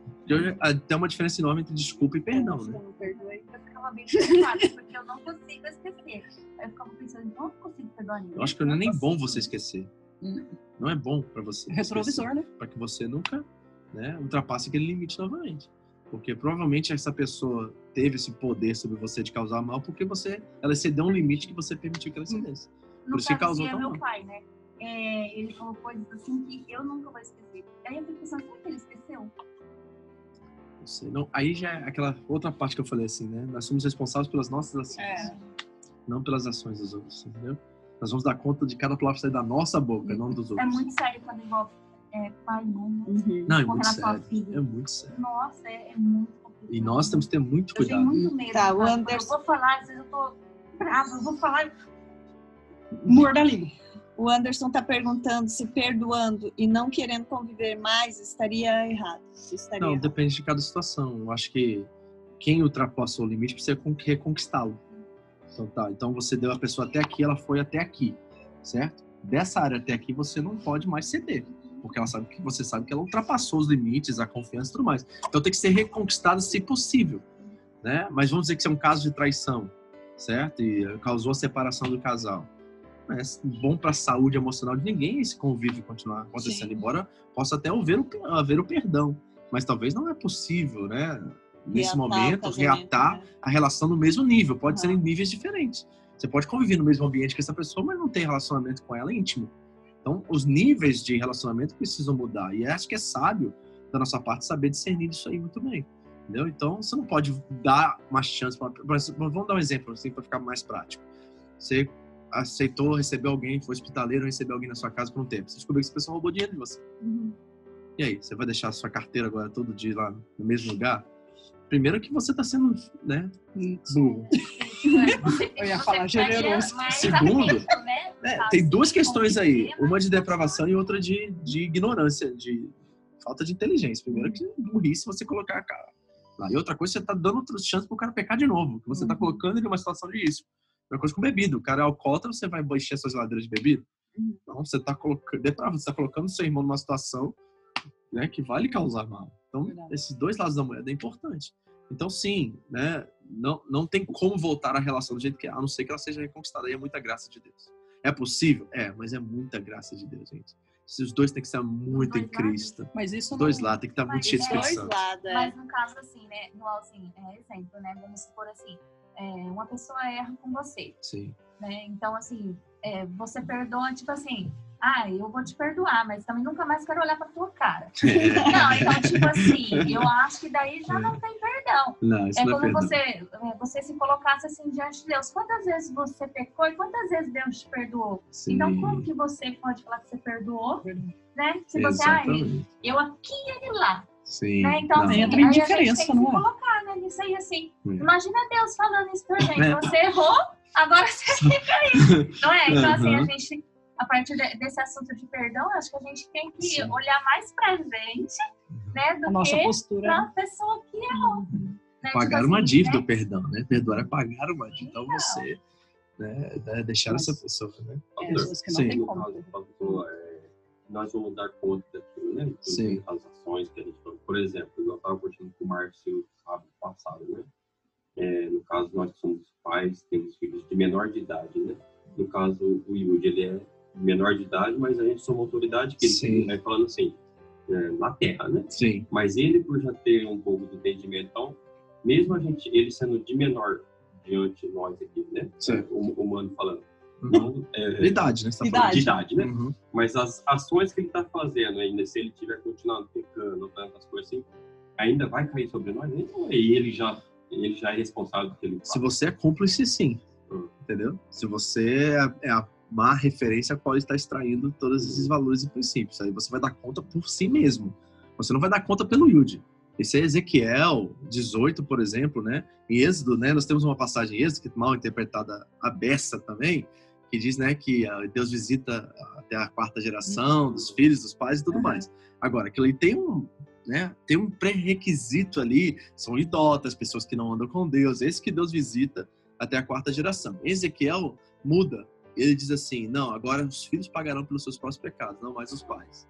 [SPEAKER 2] Tem uma diferença enorme entre desculpa e perdão, né?
[SPEAKER 4] Ficava bem preocupada, porque eu não consigo esquecer. Aí eu ficava pensando, não consigo perdoar ninguém.
[SPEAKER 2] Eu acho que não é nem bom você esquecer.
[SPEAKER 7] Hum.
[SPEAKER 2] Não é bom pra você.
[SPEAKER 7] Retrovisor, né?
[SPEAKER 2] Para que você nunca né, ultrapasse aquele limite novamente. Porque provavelmente essa pessoa teve esse poder sobre você de causar mal porque você ela excedeu um limite que você permitiu que ela excedesse.
[SPEAKER 4] No
[SPEAKER 2] Por isso que causou
[SPEAKER 4] é
[SPEAKER 2] tão
[SPEAKER 4] meu
[SPEAKER 2] mal.
[SPEAKER 4] pai, né? É, ele falou coisas assim que eu nunca vou esquecer. Aí eu fico pensando, será que ele esqueceu?
[SPEAKER 2] Não sei, não. Aí já é aquela outra parte que eu falei assim, né? Nós somos responsáveis pelas nossas ações.
[SPEAKER 3] É.
[SPEAKER 2] não pelas ações dos outros, entendeu? Nós vamos dar conta de cada palavra que sai da nossa boca, não dos
[SPEAKER 4] É
[SPEAKER 2] outros.
[SPEAKER 4] muito sério quando envolve é, pai e mãe. né?
[SPEAKER 3] Uhum.
[SPEAKER 2] Não, é muito sério.
[SPEAKER 4] filha.
[SPEAKER 2] É muito sério.
[SPEAKER 4] Nossa, é, é muito complicado.
[SPEAKER 2] E nós temos que ter muito
[SPEAKER 4] Eu tenho
[SPEAKER 2] cuidado.
[SPEAKER 4] muito medo.
[SPEAKER 3] Tá, o? Anderson-
[SPEAKER 4] Eu vou falar, às vezes eu tô brava, eu vou falar.
[SPEAKER 7] Morda a língua.
[SPEAKER 3] O Anderson está perguntando se perdoando e não querendo conviver mais estaria errado. Estaria
[SPEAKER 2] Não,
[SPEAKER 3] errado.
[SPEAKER 2] depende de cada situação. Eu acho que quem ultrapassou o limite precisa con- reconquistá-lo. Então tá, então você deu a pessoa até aqui, ela foi até aqui, certo? Dessa área até aqui você não pode mais ceder, porque ela sabe que você sabe que ela ultrapassou os limites, a confiança e tudo mais. Então tem que ser reconquistada se possível, né? Mas vamos dizer que isso é um caso de traição, certo? E causou a separação do casal. Não É bom para a saúde emocional de ninguém esse convívio continuar acontecendo,
[SPEAKER 7] Sim.
[SPEAKER 2] embora possa até haver o, haver o perdão, mas talvez não é possível, né? Nesse
[SPEAKER 3] Reatar
[SPEAKER 2] momento, reatar
[SPEAKER 3] né?
[SPEAKER 2] a relação no mesmo nível. Pode ser
[SPEAKER 3] Aham.
[SPEAKER 2] em níveis diferentes. Você pode conviver no mesmo ambiente com essa pessoa, mas não ter relacionamento com ela íntimo. Então, os níveis de relacionamento precisam mudar. E acho que é sábio da nossa parte saber discernir isso aí muito bem. Entendeu? Então, você não pode dar uma chance. Pra, vamos dar um exemplo assim para ficar mais prático. Você aceitou receber alguém, foi hospitaleiro, recebeu alguém na sua casa por um tempo. Você descobriu que essa pessoa roubou dinheiro de você.
[SPEAKER 3] Uhum.
[SPEAKER 2] E aí, você vai deixar a sua carteira agora todo dia lá no mesmo lugar? Primeiro que você está sendo, né, burro.
[SPEAKER 7] Eu ia falar generoso.
[SPEAKER 2] Segundo,
[SPEAKER 4] né?
[SPEAKER 2] É, tem duas questões aí, uma de depravação e outra de, de ignorância, de falta de inteligência. Primeiro que burrice você colocar a cara. lá. E outra coisa, você tá dando chance pro cara pecar de novo, que você tá
[SPEAKER 3] Uhum.
[SPEAKER 2] colocando ele numa situação de risco. Uma coisa com bebida, o cara é alcoólatra, você vai encher suas geladeiras de bebida?
[SPEAKER 3] Uhum.
[SPEAKER 2] Não, você tá colocando, depravado, você tá colocando seu irmão numa situação né, que vai lhe causar mal. Então,
[SPEAKER 7] Verdade.
[SPEAKER 2] esses dois lados da moeda é importante. Então, sim, né, não, não tem como voltar à relação do jeito que é, a não ser que ela seja reconquistada. Aí é muita graça de Deus. É possível? É, mas é muita graça de Deus, gente. Os dois têm que estar muito em Cristo.
[SPEAKER 7] Mas isso
[SPEAKER 2] Os dois
[SPEAKER 7] não...
[SPEAKER 2] lá tem que estar muito
[SPEAKER 4] Mas
[SPEAKER 2] cheio de
[SPEAKER 4] é
[SPEAKER 3] lados, é.
[SPEAKER 4] Mas no caso, assim, né? Igual assim, é exemplo, né? Vamos supor assim, é, uma pessoa erra com você,
[SPEAKER 2] Sim.
[SPEAKER 4] né? Então, assim, é, você perdoa, tipo assim, ah, eu vou te perdoar, mas também nunca mais quero olhar pra tua cara. Não, então, tipo assim, eu acho que daí já não tem perdão.
[SPEAKER 2] Não, isso
[SPEAKER 4] É
[SPEAKER 2] não é
[SPEAKER 4] como
[SPEAKER 2] perdão.
[SPEAKER 4] você, é, você se colocasse assim diante de Deus. Quantas vezes você pecou e quantas vezes Deus te perdoou?
[SPEAKER 2] Sim,
[SPEAKER 4] Então, como que você pode falar que você perdoou, né? Se você, ah,
[SPEAKER 2] exatamente.
[SPEAKER 4] eu aqui e ele lá.
[SPEAKER 2] Sim.
[SPEAKER 4] Né? Então,
[SPEAKER 2] não.
[SPEAKER 4] assim,
[SPEAKER 7] Entra em
[SPEAKER 4] a gente
[SPEAKER 7] diferença,
[SPEAKER 4] tem que
[SPEAKER 7] não
[SPEAKER 4] se
[SPEAKER 7] é?
[SPEAKER 4] colocar né, nisso aí, assim.
[SPEAKER 2] É.
[SPEAKER 4] Imagina Deus falando isso pra gente.
[SPEAKER 2] É.
[SPEAKER 4] Você errou, agora você fica aí. Não é? Então, assim, a
[SPEAKER 2] Uhum.
[SPEAKER 4] gente, a partir de- desse assunto de perdão, acho que a gente tem que
[SPEAKER 2] Sim.
[SPEAKER 4] olhar mais pra gente, né? Do
[SPEAKER 7] A nossa
[SPEAKER 4] que
[SPEAKER 7] postura.
[SPEAKER 4] pra pessoa que errou. Né?
[SPEAKER 2] Pagar
[SPEAKER 4] Tipo
[SPEAKER 2] uma
[SPEAKER 4] assim,
[SPEAKER 2] dívida,
[SPEAKER 4] né?
[SPEAKER 2] o perdão, né? Perdoar é pagar uma dívida. Então
[SPEAKER 4] Então.
[SPEAKER 2] você né, né, deixar
[SPEAKER 7] Mas-
[SPEAKER 2] essa pessoa, né?
[SPEAKER 7] É, que não
[SPEAKER 2] Sim.
[SPEAKER 7] tem como.
[SPEAKER 6] Nós vamos dar conta daquilo, né?
[SPEAKER 2] Sim.
[SPEAKER 6] as ações que a gente faz. Por exemplo, eu estava conversando com o Márcio sábado passado, né? É, no caso, nós que somos pais, temos filhos de menor de idade, né? No caso, o Yudi, ele é menor de idade, mas a gente soma autoridade, que
[SPEAKER 2] Sim.
[SPEAKER 6] ele vai falando assim, é, na terra, né?
[SPEAKER 2] Sim.
[SPEAKER 6] Mas ele, por já ter um pouco de entendimento, então, mesmo a gente, ele sendo de menor diante de nós aqui, né?
[SPEAKER 2] Certo.
[SPEAKER 6] O, o mano falando.
[SPEAKER 2] Uhum.
[SPEAKER 6] Não, é,
[SPEAKER 2] Idade, né? Você tá
[SPEAKER 7] Idade.
[SPEAKER 6] de idade, né?
[SPEAKER 2] Uhum.
[SPEAKER 6] Mas as ações que ele está fazendo ainda, se ele tiver continuado pecando, tantas coisas assim, ainda vai cair sobre nós. Então, e ele já, ele já é responsável pelo que ele
[SPEAKER 2] Se
[SPEAKER 6] faz.
[SPEAKER 2] você é cúmplice, sim.
[SPEAKER 6] Hum.
[SPEAKER 2] Entendeu? Se você é- é a má referência a qual ele está extraindo todos esses valores e princípios. Aí você vai dar conta por si mesmo. Você não vai dar conta pelo Yud. Esse é Ezequiel 18, por exemplo, né? Em Êxodo, né? Nós temos uma passagem em Êxodo, que é mal interpretada a beça também, que diz, né, que ah, Deus visita até a quarta geração dos filhos, dos pais e tudo
[SPEAKER 7] Uhum.
[SPEAKER 2] mais. Agora, aquilo aí tem um, né, tem um pré-requisito ali, são idólatras, pessoas que não andam com Deus, esse que Deus visita até a quarta geração. Ezequiel muda, ele diz assim, não, agora os filhos pagarão pelos seus próprios pecados, não mais os pais.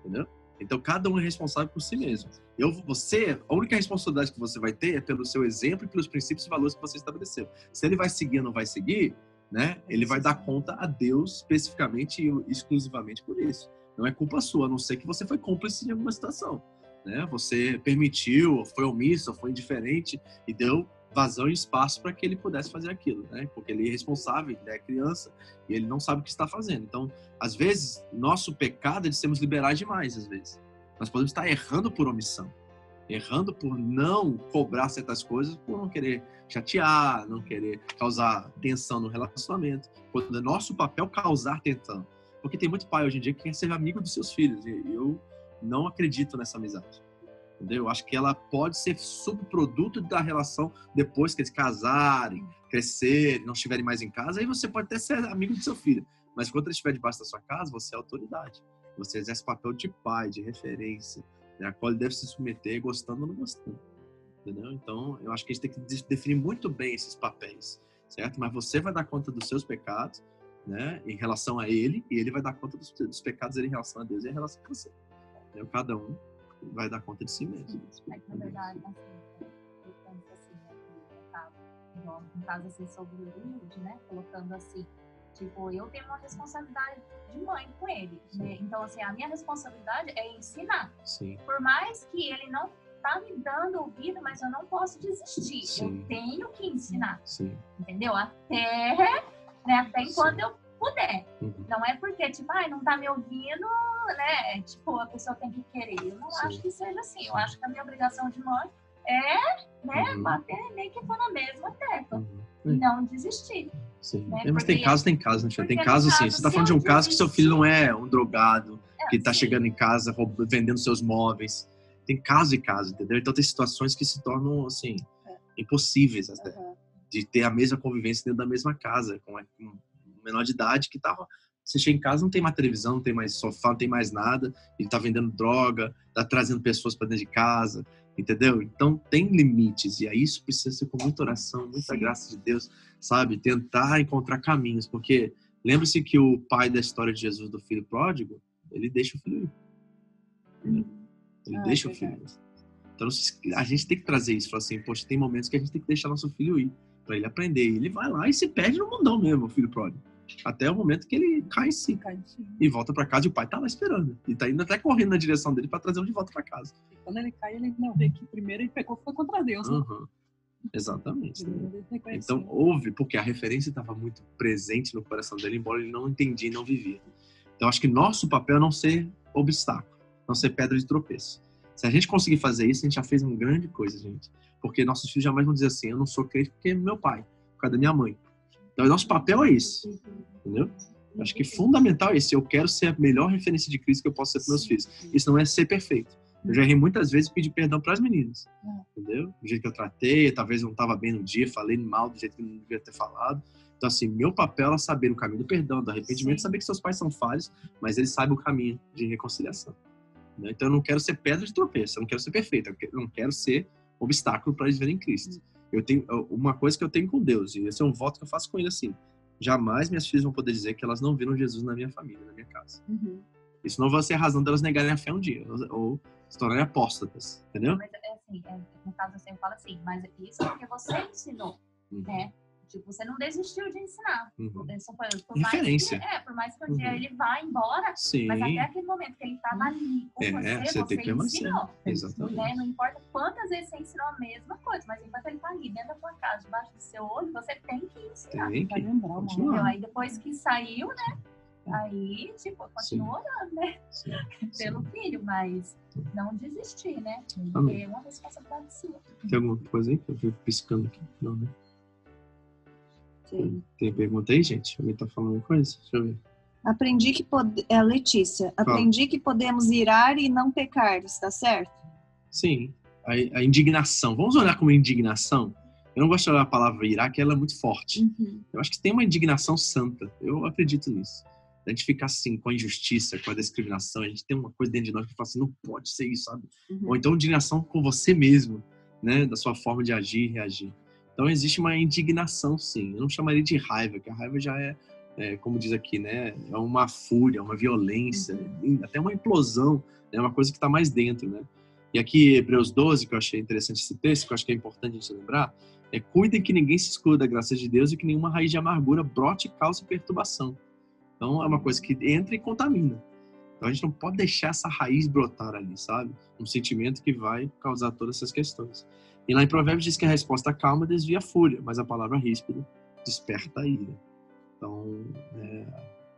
[SPEAKER 2] Entendeu? Então cada um é responsável por si mesmo. Eu, você, a única responsabilidade que você vai ter é pelo seu exemplo e pelos princípios e valores que você estabeleceu. Se ele vai seguir ou não vai seguir, né? Ele vai dar conta a Deus especificamente e exclusivamente por isso. Não é culpa sua, a não ser que você foi cúmplice de alguma situação, né? Você permitiu, foi omisso, foi indiferente e deu vazão e espaço para que ele pudesse fazer aquilo, né? Porque ele é responsável, ele é criança e ele não sabe o que está fazendo. Então, às vezes, nosso pecado é de sermos liberais demais, às vezes. Nós podemos estar errando por omissão. Errando por não cobrar certas coisas, por não querer chatear, não querer causar tensão no relacionamento. Quando é nosso papel causar tensão. Porque tem muito pai hoje em dia que quer ser amigo dos seus filhos. E eu não acredito nessa amizade. Entendeu? Eu acho que ela pode ser subproduto da relação depois que eles casarem, crescerem, não estiverem mais em casa. Aí você pode até ser amigo do seu filho. Mas quando ele estiver debaixo da sua casa, você é autoridade. Você exerce papel de pai, de referência? A qual ele deve se submeter, gostando ou não gostando. Entendeu? Então, eu acho que a gente tem que definir muito bem esses papéis, certo? Mas você vai dar conta dos seus pecados, né, em relação a ele, e ele vai dar conta dos, dos pecados dele em relação a Deus e em relação a você. Então, cada um vai dar conta de si mesmo.
[SPEAKER 4] É que, na verdade, assim, eu penso assim, né, no caso assim, sobre o Wilde, né, colocando assim, tipo, eu tenho uma responsabilidade de mãe com ele, né? Então, assim, a minha responsabilidade é ensinar.
[SPEAKER 2] Sim.
[SPEAKER 4] Por mais que ele não tá me dando ouvido, mas eu não posso desistir.
[SPEAKER 2] Sim.
[SPEAKER 4] Eu tenho que ensinar,
[SPEAKER 2] Sim.
[SPEAKER 4] entendeu? Até, né, até enquanto
[SPEAKER 2] Sim.
[SPEAKER 4] eu puder.
[SPEAKER 2] Uhum.
[SPEAKER 4] Não é porque, tipo, ai, não tá me ouvindo, né? Tipo, a pessoa tem que querer. Eu não acho que seja assim. Eu acho que a minha obrigação de mãe é, né,
[SPEAKER 2] Uhum.
[SPEAKER 4] bater meio que for na mesma tecla.
[SPEAKER 2] Uhum.
[SPEAKER 4] E não desistir.
[SPEAKER 2] Sim.
[SPEAKER 4] né?
[SPEAKER 2] É, mas tem
[SPEAKER 4] Porque-
[SPEAKER 2] casos, tem casos, né? Tia? Tem casos assim.
[SPEAKER 4] caso,
[SPEAKER 2] Você tá
[SPEAKER 4] se
[SPEAKER 2] falando de um caso que seu filho não é um drogado,
[SPEAKER 4] É,
[SPEAKER 2] que tá
[SPEAKER 4] sim.
[SPEAKER 2] chegando em casa roub- vendendo seus móveis. Tem caso e caso, entendeu? Então tem situações que se tornam, assim, impossíveis até.
[SPEAKER 3] Aham.
[SPEAKER 2] De ter a mesma convivência dentro da mesma casa, com um menor de idade que tá. Você chega em casa, não tem mais televisão, não tem mais sofá, não tem mais nada. Ele tá vendendo droga, tá trazendo pessoas para dentro de casa, entendeu? Então tem limites. E aí isso precisa ser com muita oração, muita
[SPEAKER 3] Sim.
[SPEAKER 2] graça de Deus, sabe? Tentar encontrar caminhos. Porque lembre-se que o pai da história de Jesus, do filho pródigo, ele deixa o filho ir. Ele
[SPEAKER 3] Ah,
[SPEAKER 2] deixa o
[SPEAKER 3] verdade.
[SPEAKER 2] filho ir. Então a gente tem que trazer isso. Falar assim, poxa, tem momentos que a gente tem que deixar nosso filho ir. Pra ele aprender. E ele vai lá e se perde no mundão mesmo, o filho pródigo. Até o momento que ele cai em si.
[SPEAKER 7] Fica em cima.
[SPEAKER 2] E volta pra casa e o pai tá lá esperando. E tá indo até correndo na direção dele pra trazer de volta pra casa.
[SPEAKER 7] Quando ele cai, ele não vê que primeiro ele pecou foi contra Deus. Né?
[SPEAKER 2] Uhum. Exatamente. né?
[SPEAKER 7] Ele.
[SPEAKER 2] Então houve, porque a referência estava muito presente no coração dele, embora ele não entendia e não vivia. Então acho que nosso papel é não ser obstáculo, não ser pedra de tropeço. Se a gente conseguir fazer isso, a gente já fez uma grande coisa, gente. Porque nossos filhos jamais vão dizer assim: eu não sou crente porque é meu pai, por causa da minha mãe. Então nosso papel é isso, entendeu? Eu Acho que fundamental é esse. Eu quero ser a melhor referência de Cristo que eu posso ser para meus filhos. Isso não é ser perfeito. Eu já errei muitas vezes e pedi perdão para as meninas. Entendeu? Do jeito que eu tratei, talvez não estava bem no dia, falei mal do jeito que não devia ter falado. Então, assim, meu papel é saber o caminho do perdão, do arrependimento,
[SPEAKER 3] Sim.
[SPEAKER 2] saber que seus pais são falhos, mas eles sabem o caminho de reconciliação. né? Então, eu não quero ser pedra de tropeço, eu não quero ser perfeito, eu não quero ser obstáculo para eles verem Cristo. Eu tenho uma coisa que eu tenho com Deus, e esse é um voto que eu faço com ele assim: jamais minhas filhas vão poder dizer que elas não viram Jesus na minha família, na minha casa.
[SPEAKER 3] Uhum.
[SPEAKER 2] Isso não vai ser a razão delas negarem a fé um dia, ou, se tornarem apóstatas, entendeu?
[SPEAKER 4] Mas é assim, é, no caso assim, eu falo assim, mas isso é porque você ensinou,
[SPEAKER 2] Uhum.
[SPEAKER 4] né? Tipo, você não desistiu de ensinar.
[SPEAKER 2] Uhum.
[SPEAKER 4] Por mais que, é, por mais que um dia
[SPEAKER 2] Uhum.
[SPEAKER 4] ele vá embora,
[SPEAKER 2] Sim,
[SPEAKER 4] mas até aquele momento que ele estava ali com
[SPEAKER 2] É,
[SPEAKER 4] você,
[SPEAKER 2] você
[SPEAKER 4] você,
[SPEAKER 2] tem que
[SPEAKER 4] ensinou.
[SPEAKER 2] exatamente.
[SPEAKER 4] Né? Não importa quantas vezes você ensinou a mesma coisa, mas enquanto ele tá ali dentro da tua casa, debaixo do seu olho, você tem que ensinar.
[SPEAKER 2] Tem que
[SPEAKER 7] lembrar.
[SPEAKER 4] Entendeu? Aí depois que saiu, né? Aí, tipo, continua orando, né?
[SPEAKER 2] Sim, sim.
[SPEAKER 4] Pelo filho, mas não desistir, né? Porque é uma responsabilidade sua.
[SPEAKER 2] Tem alguma coisa aí que eu fico piscando aqui? Não, né?
[SPEAKER 3] Sim.
[SPEAKER 2] Tem pergunta aí, gente? Alguém tá falando coisa? Deixa eu ver.
[SPEAKER 3] Aprendi que pode... é, Letícia, aprendi que podemos irar e não pecar, está certo?
[SPEAKER 2] Sim, a, a indignação. Vamos olhar como indignação? Eu não gosto de olhar a palavra irá, que ela é muito forte.
[SPEAKER 3] Uhum.
[SPEAKER 2] Eu acho que tem uma indignação santa. Eu acredito nisso. A gente fica assim com a injustiça, com a discriminação. A gente tem uma coisa dentro de nós que fala assim, não pode ser isso, sabe?
[SPEAKER 3] Uhum.
[SPEAKER 2] Ou então indignação com você mesmo, né? Da sua forma de agir e reagir. Então existe uma indignação, sim. Eu não chamaria de raiva, que a raiva já é, é, como diz aqui, né? É uma fúria, uma violência, até uma implosão, é né? uma coisa que está mais dentro, né? E aqui, Hebreus 12, que eu achei interessante esse texto, que eu acho que é importante a gente lembrar, é cuidem que ninguém se exclua da graça de Deus e que nenhuma raiz de amargura brote e cause perturbação. Então é uma coisa que entra e contamina. Então a gente não pode deixar essa raiz brotar ali, sabe? Um sentimento que vai causar todas essas questões. E lá em Provérbios diz que a resposta calma desvia a fúria, mas a palavra ríspida desperta a ira. Então, é,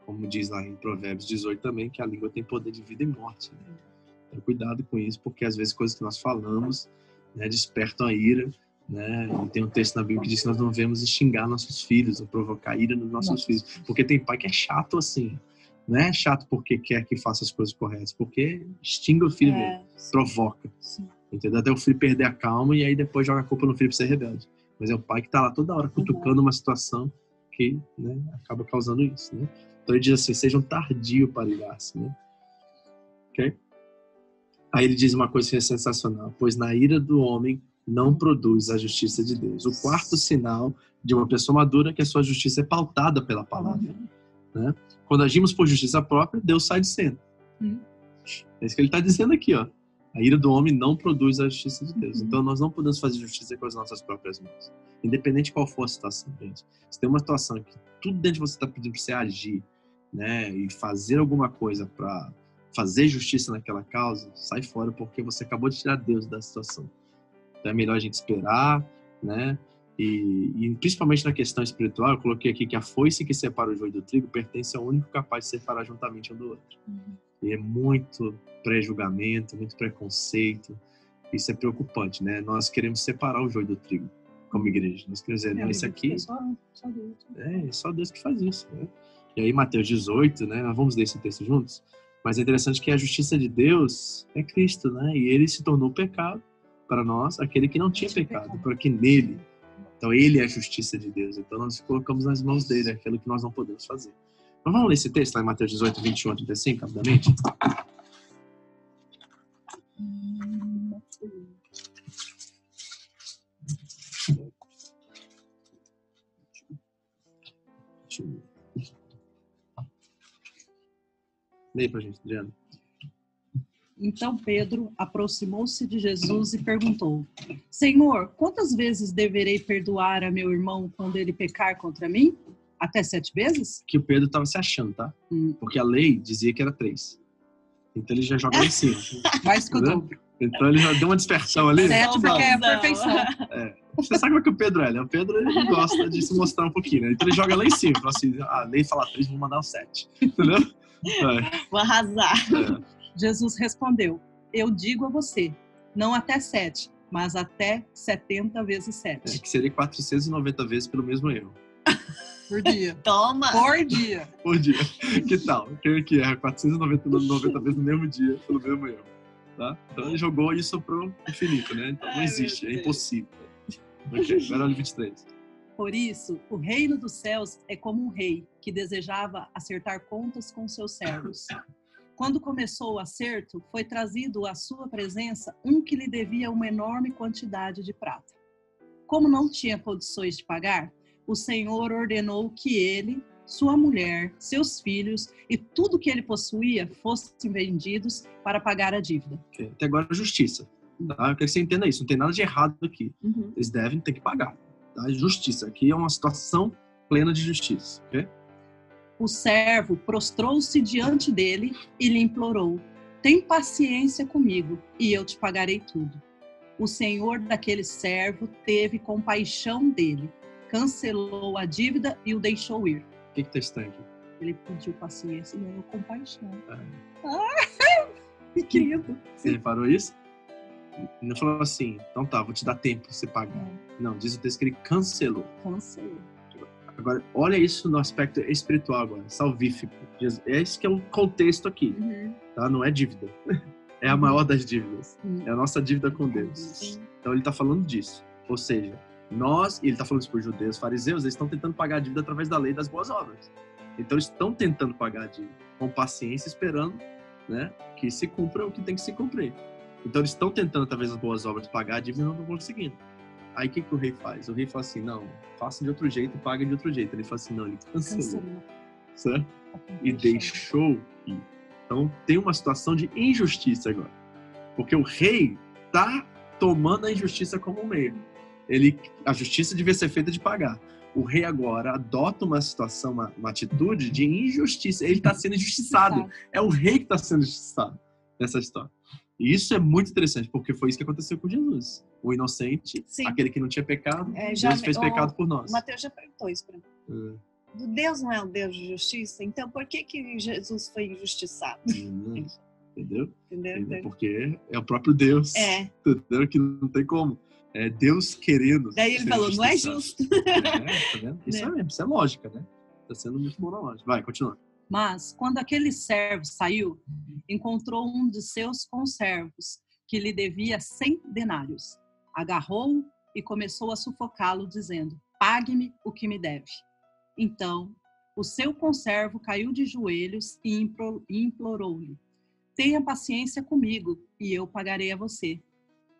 [SPEAKER 2] como diz lá em Provérbios 18 também, que a língua tem poder de vida e morte. né? Então, cuidado com isso, porque às vezes coisas que nós falamos né, despertam a ira. Né? E tem um texto na Bíblia que diz que nós não devemos xingar nossos filhos ou provocar ira nos nossos
[SPEAKER 7] Nossa.
[SPEAKER 2] filhos. Porque tem pai que é chato assim. Não é chato porque quer que faça as coisas corretas, porque extingue o filho
[SPEAKER 3] É,
[SPEAKER 2] provoca.
[SPEAKER 7] Sim.
[SPEAKER 2] Entendeu? Até o filho perder a calma e aí depois joga a culpa no pra ser rebelde. Mas é o pai que tá lá toda hora cutucando uma situação que né, acaba causando isso, né? Então ele diz assim, sejam tardio para irar-se, né? Ok? Aí ele diz uma coisa que é sensacional, pois na ira do homem não produz a justiça de Deus. O quarto sinal de uma pessoa madura é que a sua justiça é pautada pela palavra. Né? Quando agimos por justiça própria, Deus sai de cena.
[SPEAKER 7] Hum.
[SPEAKER 2] É isso que ele está dizendo aqui, ó. A ira do homem não produz a justiça de Deus. Então nós não podemos fazer justiça com as nossas próprias mãos. Independente de qual for a situação, gente. Se tem uma situação que tudo dentro de você está pedindo para você agir, né, e fazer alguma coisa para fazer justiça naquela causa, sai fora porque você acabou de tirar Deus da situação. Então é melhor a gente esperar, né? E, e principalmente na questão espiritual, eu coloquei aqui que a foice que separa o joio do trigo pertence ao único capaz de separar juntamente um do outro. E é muito pré-julgamento, muito preconceito. Isso é preocupante, né? Nós queremos separar o joio do trigo como igreja. Nós queremos dizer, não, isso aqui
[SPEAKER 7] É só, só Deus.
[SPEAKER 2] é, é só Deus que faz isso. Né? E aí, Mateus 18, né? Nós vamos ler esse texto juntos. Mas é interessante que a justiça de Deus é Cristo, né? E ele se tornou pecado para nós, aquele que não tinha pecado. para que nele. Então, ele é a justiça de Deus. Então, nós colocamos nas mãos dele aquilo que nós não podemos fazer. Vamos ler esse texto lá em Mateus 18, 21 a 35, rapidamente? Lê pra gente, Adriana.
[SPEAKER 7] Então Pedro aproximou-se de Jesus e perguntou: Senhor, quantas vezes deverei perdoar a meu irmão quando ele pecar contra mim? Até sete vezes?
[SPEAKER 2] Que o Pedro estava se achando, tá?
[SPEAKER 7] Hum.
[SPEAKER 2] Porque a lei dizia que era três. Então ele já joga lá em cima.
[SPEAKER 7] Mais que o dobro.
[SPEAKER 2] Então ele já deu uma dispersão ali.
[SPEAKER 7] Sete porque é a perfeição.
[SPEAKER 2] Você sabe como é que o Pedro é, né? O Pedro ele gosta de se mostrar um pouquinho, né? Então ele joga lá em cima. Fala assim, ah, a lei fala três, vou mandar um sete. Entendeu? É,
[SPEAKER 3] Vou arrasar.
[SPEAKER 2] é.
[SPEAKER 7] Jesus respondeu: Eu digo a você, não até sete, mas até setenta vezes
[SPEAKER 2] É,
[SPEAKER 7] sete.
[SPEAKER 2] que seria 490 vezes pelo mesmo erro.
[SPEAKER 7] Por dia.
[SPEAKER 3] Toma!
[SPEAKER 7] Por dia.
[SPEAKER 2] Por dia. Que tal? Quem que erra 490 90 vezes no mesmo dia pelo mesmo erro? Tá? Então ele jogou isso pro infinito, né? Então não
[SPEAKER 3] Ai,
[SPEAKER 2] existe, é impossível. Ok, agora olha o 23.
[SPEAKER 7] Por isso, o reino dos céus é como um rei que desejava acertar contas com seus servos. Quando começou o acerto, foi trazido à sua presença um que lhe devia uma enorme quantidade de prata. Como não tinha condições de pagar, o Senhor ordenou que ele, sua mulher, seus filhos e tudo que ele possuía fossem vendidos para pagar a dívida.
[SPEAKER 2] Até agora justiça. Tá? Eu quero que você entenda isso, não tem nada de errado aqui.
[SPEAKER 3] Uhum.
[SPEAKER 2] Eles devem ter que pagar. Tá? Justiça. Aqui é uma situação plena de justiça. ok?
[SPEAKER 7] O servo prostrou-se diante dele e lhe implorou: Tem paciência comigo e eu te pagarei tudo. O senhor daquele servo teve compaixão dele, cancelou a dívida e o deixou ir.
[SPEAKER 2] O que está estranho aqui?
[SPEAKER 7] Ele pediu paciência e ganhou compaixão.
[SPEAKER 2] É.
[SPEAKER 7] Ah, que querido.
[SPEAKER 2] Você reparou isso? Ele não falou assim, então tá, vou te dar tempo pra você pagar. Não, diz o texto que ele cancelou.
[SPEAKER 7] Cancelou.
[SPEAKER 2] Agora, olha isso no aspecto espiritual agora, salvífico. É esse que é o contexto aqui,
[SPEAKER 3] Uhum.
[SPEAKER 2] tá? Não é dívida. É a maior das dívidas.
[SPEAKER 7] Hum.
[SPEAKER 2] É a nossa dívida com Deus. Então ele está falando disso. Ou seja, nós, e ele está falando isso para os judeus, fariseus, eles estão tentando pagar a dívida através da lei das boas obras. Então eles estão tentando pagar a dívida com paciência, esperando né, que se cumpra o que tem que se cumprir. Então eles estão tentando, através das boas obras, pagar a dívida e não estão conseguindo. Aí o que, que o rei faz? O rei fala assim: não, faça de outro jeito, paga de outro jeito. Ele fala assim: não, ele cancelou. Certo? e deixou ir. Então tem uma situação de injustiça agora. Porque o rei tá tomando a injustiça como um meio. Ele, a justiça devia ser feita de pagar. O rei agora adota uma situação, uma, uma atitude de injustiça. Ele está sendo injustiçado. É o rei que está sendo injustiçado nessa história. E isso é muito interessante, porque foi isso que aconteceu com Jesus. O inocente,
[SPEAKER 3] Sim.
[SPEAKER 2] aquele que não tinha pecado,
[SPEAKER 3] É, já
[SPEAKER 2] Deus
[SPEAKER 3] me-
[SPEAKER 2] fez
[SPEAKER 3] o-
[SPEAKER 2] pecado por nós.
[SPEAKER 3] O Mateus já perguntou isso para mim.
[SPEAKER 2] Hum,
[SPEAKER 3] Deus não é um Deus de justiça? Então por que que Jesus foi injustiçado?
[SPEAKER 2] hum. Entendeu?
[SPEAKER 3] Entendeu?
[SPEAKER 2] Entendeu? Porque é o próprio Deus.
[SPEAKER 3] É.
[SPEAKER 2] Entendeu? Que não tem como. É Deus querendo.
[SPEAKER 3] Daí ele falou, não é justo.
[SPEAKER 2] É, tá vendo? Isso
[SPEAKER 3] Né?
[SPEAKER 2] é mesmo, isso é lógica, né? Tá sendo muito bom na lógica. Vai, continua.
[SPEAKER 7] Mas, quando aquele servo saiu, encontrou um de seus conservos, que lhe devia cem denários. Agarrou-o e começou a sufocá-lo, dizendo: Pague-me o que me deve. Então, o seu conservo caiu de joelhos e implorou-lhe: Tenha paciência comigo e eu pagarei a você.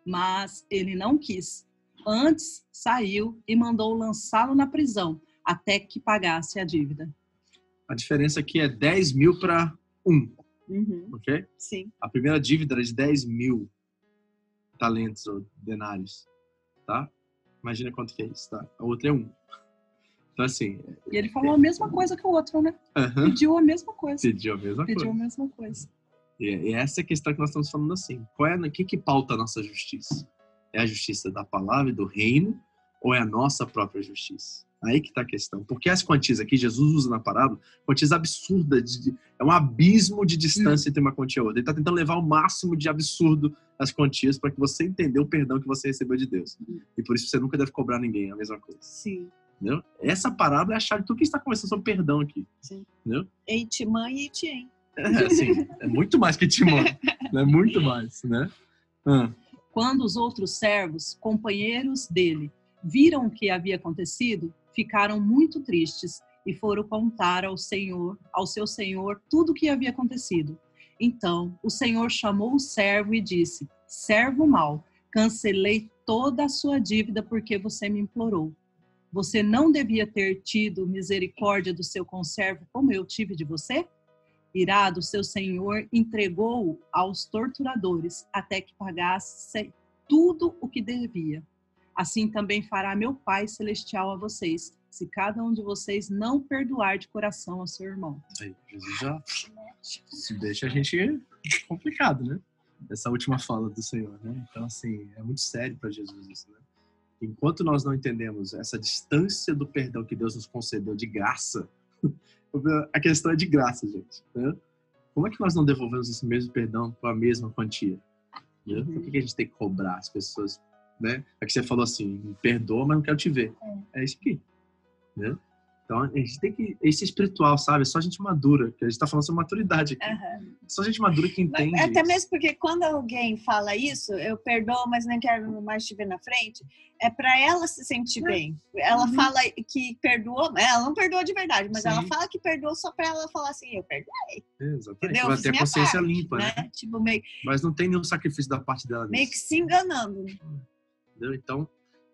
[SPEAKER 7] Mas ele não quis. Antes, saiu e mandou lançá-lo na prisão até que pagasse a dívida.
[SPEAKER 2] A diferença aqui é 10 mil para 1,
[SPEAKER 3] Uhum,
[SPEAKER 2] ok?
[SPEAKER 3] Sim.
[SPEAKER 2] A primeira dívida era de 10 mil talentos ou denários, tá? Imagina quanto que é isso, tá? A outra é 1. Então, assim,
[SPEAKER 7] E ele falou a mesma coisa que o outro, né?
[SPEAKER 2] aham,
[SPEAKER 7] Pediu a mesma coisa.
[SPEAKER 2] pediu a mesma
[SPEAKER 7] Pediu a
[SPEAKER 2] coisa.
[SPEAKER 7] mesma coisa.
[SPEAKER 2] E, e essa é a questão que nós estamos falando assim. Qual é, o que, que pauta a nossa justiça? É a justiça da palavra e do reino ou é a nossa própria justiça? Aí que está a questão. Porque as quantias aqui, Jesus usa na parábola, quantias absurdas. de- é um abismo de distância entre uma quantia e outra. Ele está tentando levar o máximo de absurdo das quantias para que você entenda o perdão que você recebeu de Deus. E por isso você nunca deve cobrar ninguém a mesma coisa.
[SPEAKER 3] Sim.
[SPEAKER 2] Entendeu? Essa parábola é a chave de tudo que está conversando sobre perdão aqui.
[SPEAKER 3] Eitimã e Etien.
[SPEAKER 2] Assim, é muito mais que Timão. É muito mais, né? Ah.
[SPEAKER 7] Quando os outros servos, companheiros dele, viram o que havia acontecido, ficaram muito tristes e foram contar ao Senhor, ao seu senhor, tudo o que havia acontecido. Então, o Senhor chamou o servo e disse: Servo mau, cancelei toda a sua dívida porque você me implorou. Você não devia ter tido misericórdia do seu conservo como eu tive de você? Irado, seu senhor entregou-o aos torturadores até que pagasse tudo o que devia. Assim também fará meu Pai celestial a vocês, se cada um de vocês não perdoar de coração ao seu irmão.
[SPEAKER 2] Aí, Jesus já se deixa a gente complicado, né? Essa última fala do Senhor, né? Então, assim, é muito sério para Jesus isso, né? Enquanto nós não entendemos essa distância do perdão que Deus nos concedeu de graça, a questão é de graça, gente. Né? Como é que nós não devolvemos esse mesmo perdão com a mesma quantia? Né? Por que que a gente tem que cobrar as pessoas? Né? É que você falou assim, perdoa, mas não quero te ver. É isso aqui. Né? Então, a gente tem que. Esse espiritual, sabe? É só gente madura, que a gente tá falando sobre maturidade aqui. Só gente madura que
[SPEAKER 3] Mas
[SPEAKER 2] entende.
[SPEAKER 3] Até
[SPEAKER 2] isso.
[SPEAKER 3] mesmo porque quando alguém fala isso, eu perdoo, mas nem quero mais te ver na frente, é para ela se sentir bem. Ela
[SPEAKER 7] Uhum.
[SPEAKER 3] fala que perdoou, ela não perdoou de verdade, mas
[SPEAKER 2] Sim.
[SPEAKER 3] ela fala que perdoou só para ela falar assim, eu perdoei,
[SPEAKER 2] Exatamente.
[SPEAKER 3] entendeu? Fiz
[SPEAKER 2] ter a consciência
[SPEAKER 3] parte,
[SPEAKER 2] limpa, né?
[SPEAKER 3] né? Tipo, meio,
[SPEAKER 2] Mas não tem nenhum sacrifício da parte dela
[SPEAKER 3] meio
[SPEAKER 2] nisso.
[SPEAKER 3] que se enganando.
[SPEAKER 2] Entendeu? Então,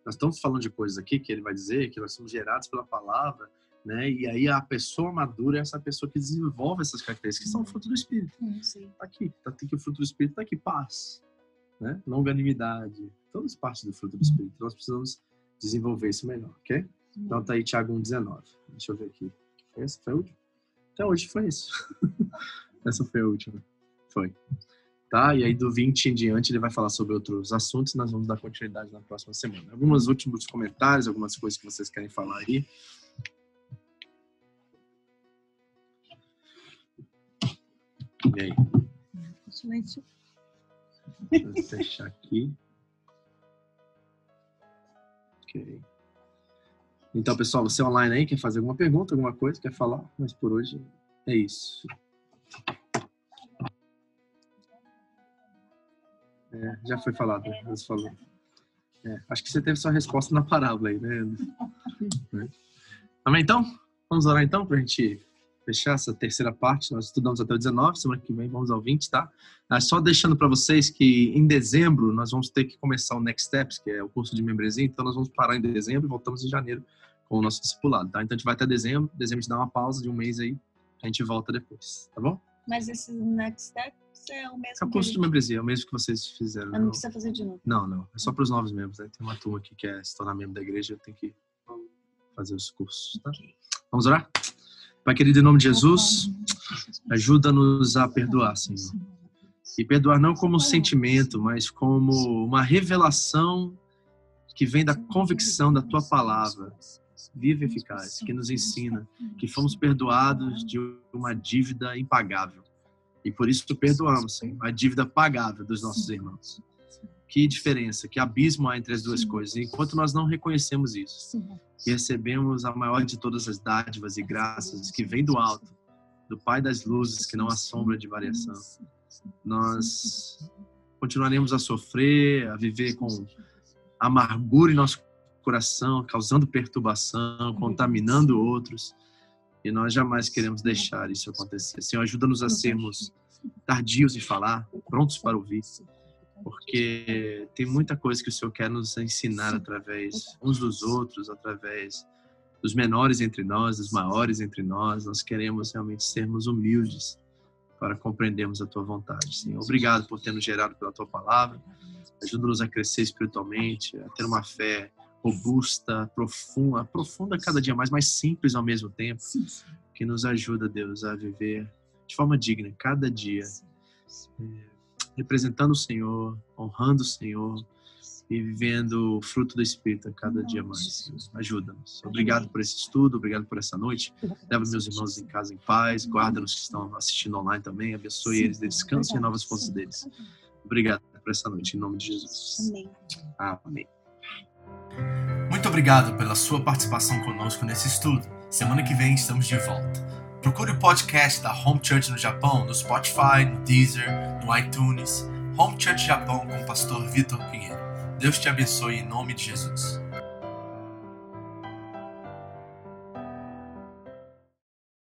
[SPEAKER 2] nós estamos falando de coisas aqui que ele vai dizer que nós somos gerados pela palavra, né? E aí a pessoa madura é essa pessoa que desenvolve essas características, que são fruto do Espírito.
[SPEAKER 3] Sim.
[SPEAKER 2] Tá aqui, tá aqui o fruto do Espírito, tá aqui paz, né? Longanimidade, todas partes do fruto do Espírito. Nós precisamos desenvolver isso melhor, ok? Então tá aí Tiago 1,19. Deixa eu ver aqui. Essa foi a última? Até hoje foi isso. Essa foi a última. Foi. Tá? E aí do 20 em diante ele vai falar sobre outros assuntos e nós vamos dar continuidade na próxima semana. Alguns últimos comentários, algumas coisas que vocês querem falar aí. E aí?
[SPEAKER 7] Silêncio.
[SPEAKER 2] Eu fechar aqui. Ok. Então, pessoal, você online aí quer fazer alguma pergunta, alguma coisa, quer falar? Mas por hoje é isso. É, já foi falado, você falou. É, acho que você teve sua resposta na parábola aí, né? Né? Amém, então? Vamos orar então pra gente fechar essa terceira parte. Nós estudamos até o 19, semana que vem vamos ao 20, tá? Só deixando para vocês que em dezembro nós vamos ter que começar o Next Steps, que é o curso de membresia, então nós vamos parar em dezembro e voltamos em janeiro com o nosso discipulado, tá? Então a gente vai até dezembro, dezembro a gente dá uma pausa de um mês aí, a gente volta depois, tá bom?
[SPEAKER 3] Mas esse next step é o
[SPEAKER 2] É
[SPEAKER 3] mesmo
[SPEAKER 2] o
[SPEAKER 3] que
[SPEAKER 2] curso de membresia, é o mesmo que vocês fizeram.
[SPEAKER 3] Ah,
[SPEAKER 2] não
[SPEAKER 3] precisa fazer de novo.
[SPEAKER 2] não, não, é só para os novos membros, né? Tem uma turma aqui que quer se tornar membro da igreja, tem que fazer os cursos, tá?
[SPEAKER 3] Ok.
[SPEAKER 2] Vamos orar? Pai querido, em nome de Jesus, ajuda-nos a perdoar, Senhor. E perdoar não como um sentimento, mas como uma revelação que vem da convicção da tua palavra, viva e eficaz, que nos ensina que fomos perdoados de uma dívida impagável. E por isso perdoamos, Senhor, a dívida pagável dos nossos irmãos. Que diferença, que abismo há entre as duas coisas. E enquanto nós não reconhecemos isso, e recebemos a maior de todas as dádivas e graças que vem do alto, do Pai das luzes, que não há sombra de variação, nós continuaremos a sofrer, a viver com amargura em nosso coração, causando perturbação, contaminando outros. E nós jamais queremos deixar isso acontecer. Senhor, ajuda-nos a sermos tardios em falar, prontos para ouvir, porque tem muita coisa que o Senhor quer nos ensinar através uns dos outros, através dos menores entre nós, dos maiores entre nós. Nós queremos realmente sermos humildes para compreendermos a tua vontade, Senhor. Obrigado por ter nos gerado pela tua palavra. Ajuda-nos a crescer espiritualmente, a ter uma fé robusta, profunda, profunda cada dia mais, mais simples ao mesmo tempo, que nos ajuda, Deus, a viver de forma digna cada dia, é, representando o Senhor, honrando o Senhor e vivendo o fruto do Espírito a cada dia mais. Ajuda-nos. Obrigado por esse estudo, obrigado por essa noite. Leva meus irmãos em casa em paz, guarda-nos que estão assistindo online também, abençoe eles, dê descanso e novas forças deles. Obrigado por essa noite, em nome de Jesus.
[SPEAKER 3] Amém.
[SPEAKER 2] Amém.
[SPEAKER 1] Muito obrigado pela sua participação conosco nesse estudo. Semana que vem estamos de volta. Procure o podcast da Home Church no Japão no Spotify, no Deezer, no iTunes. Home Church Japão com o pastor Vitor Pinheiro. Deus te abençoe em nome de Jesus.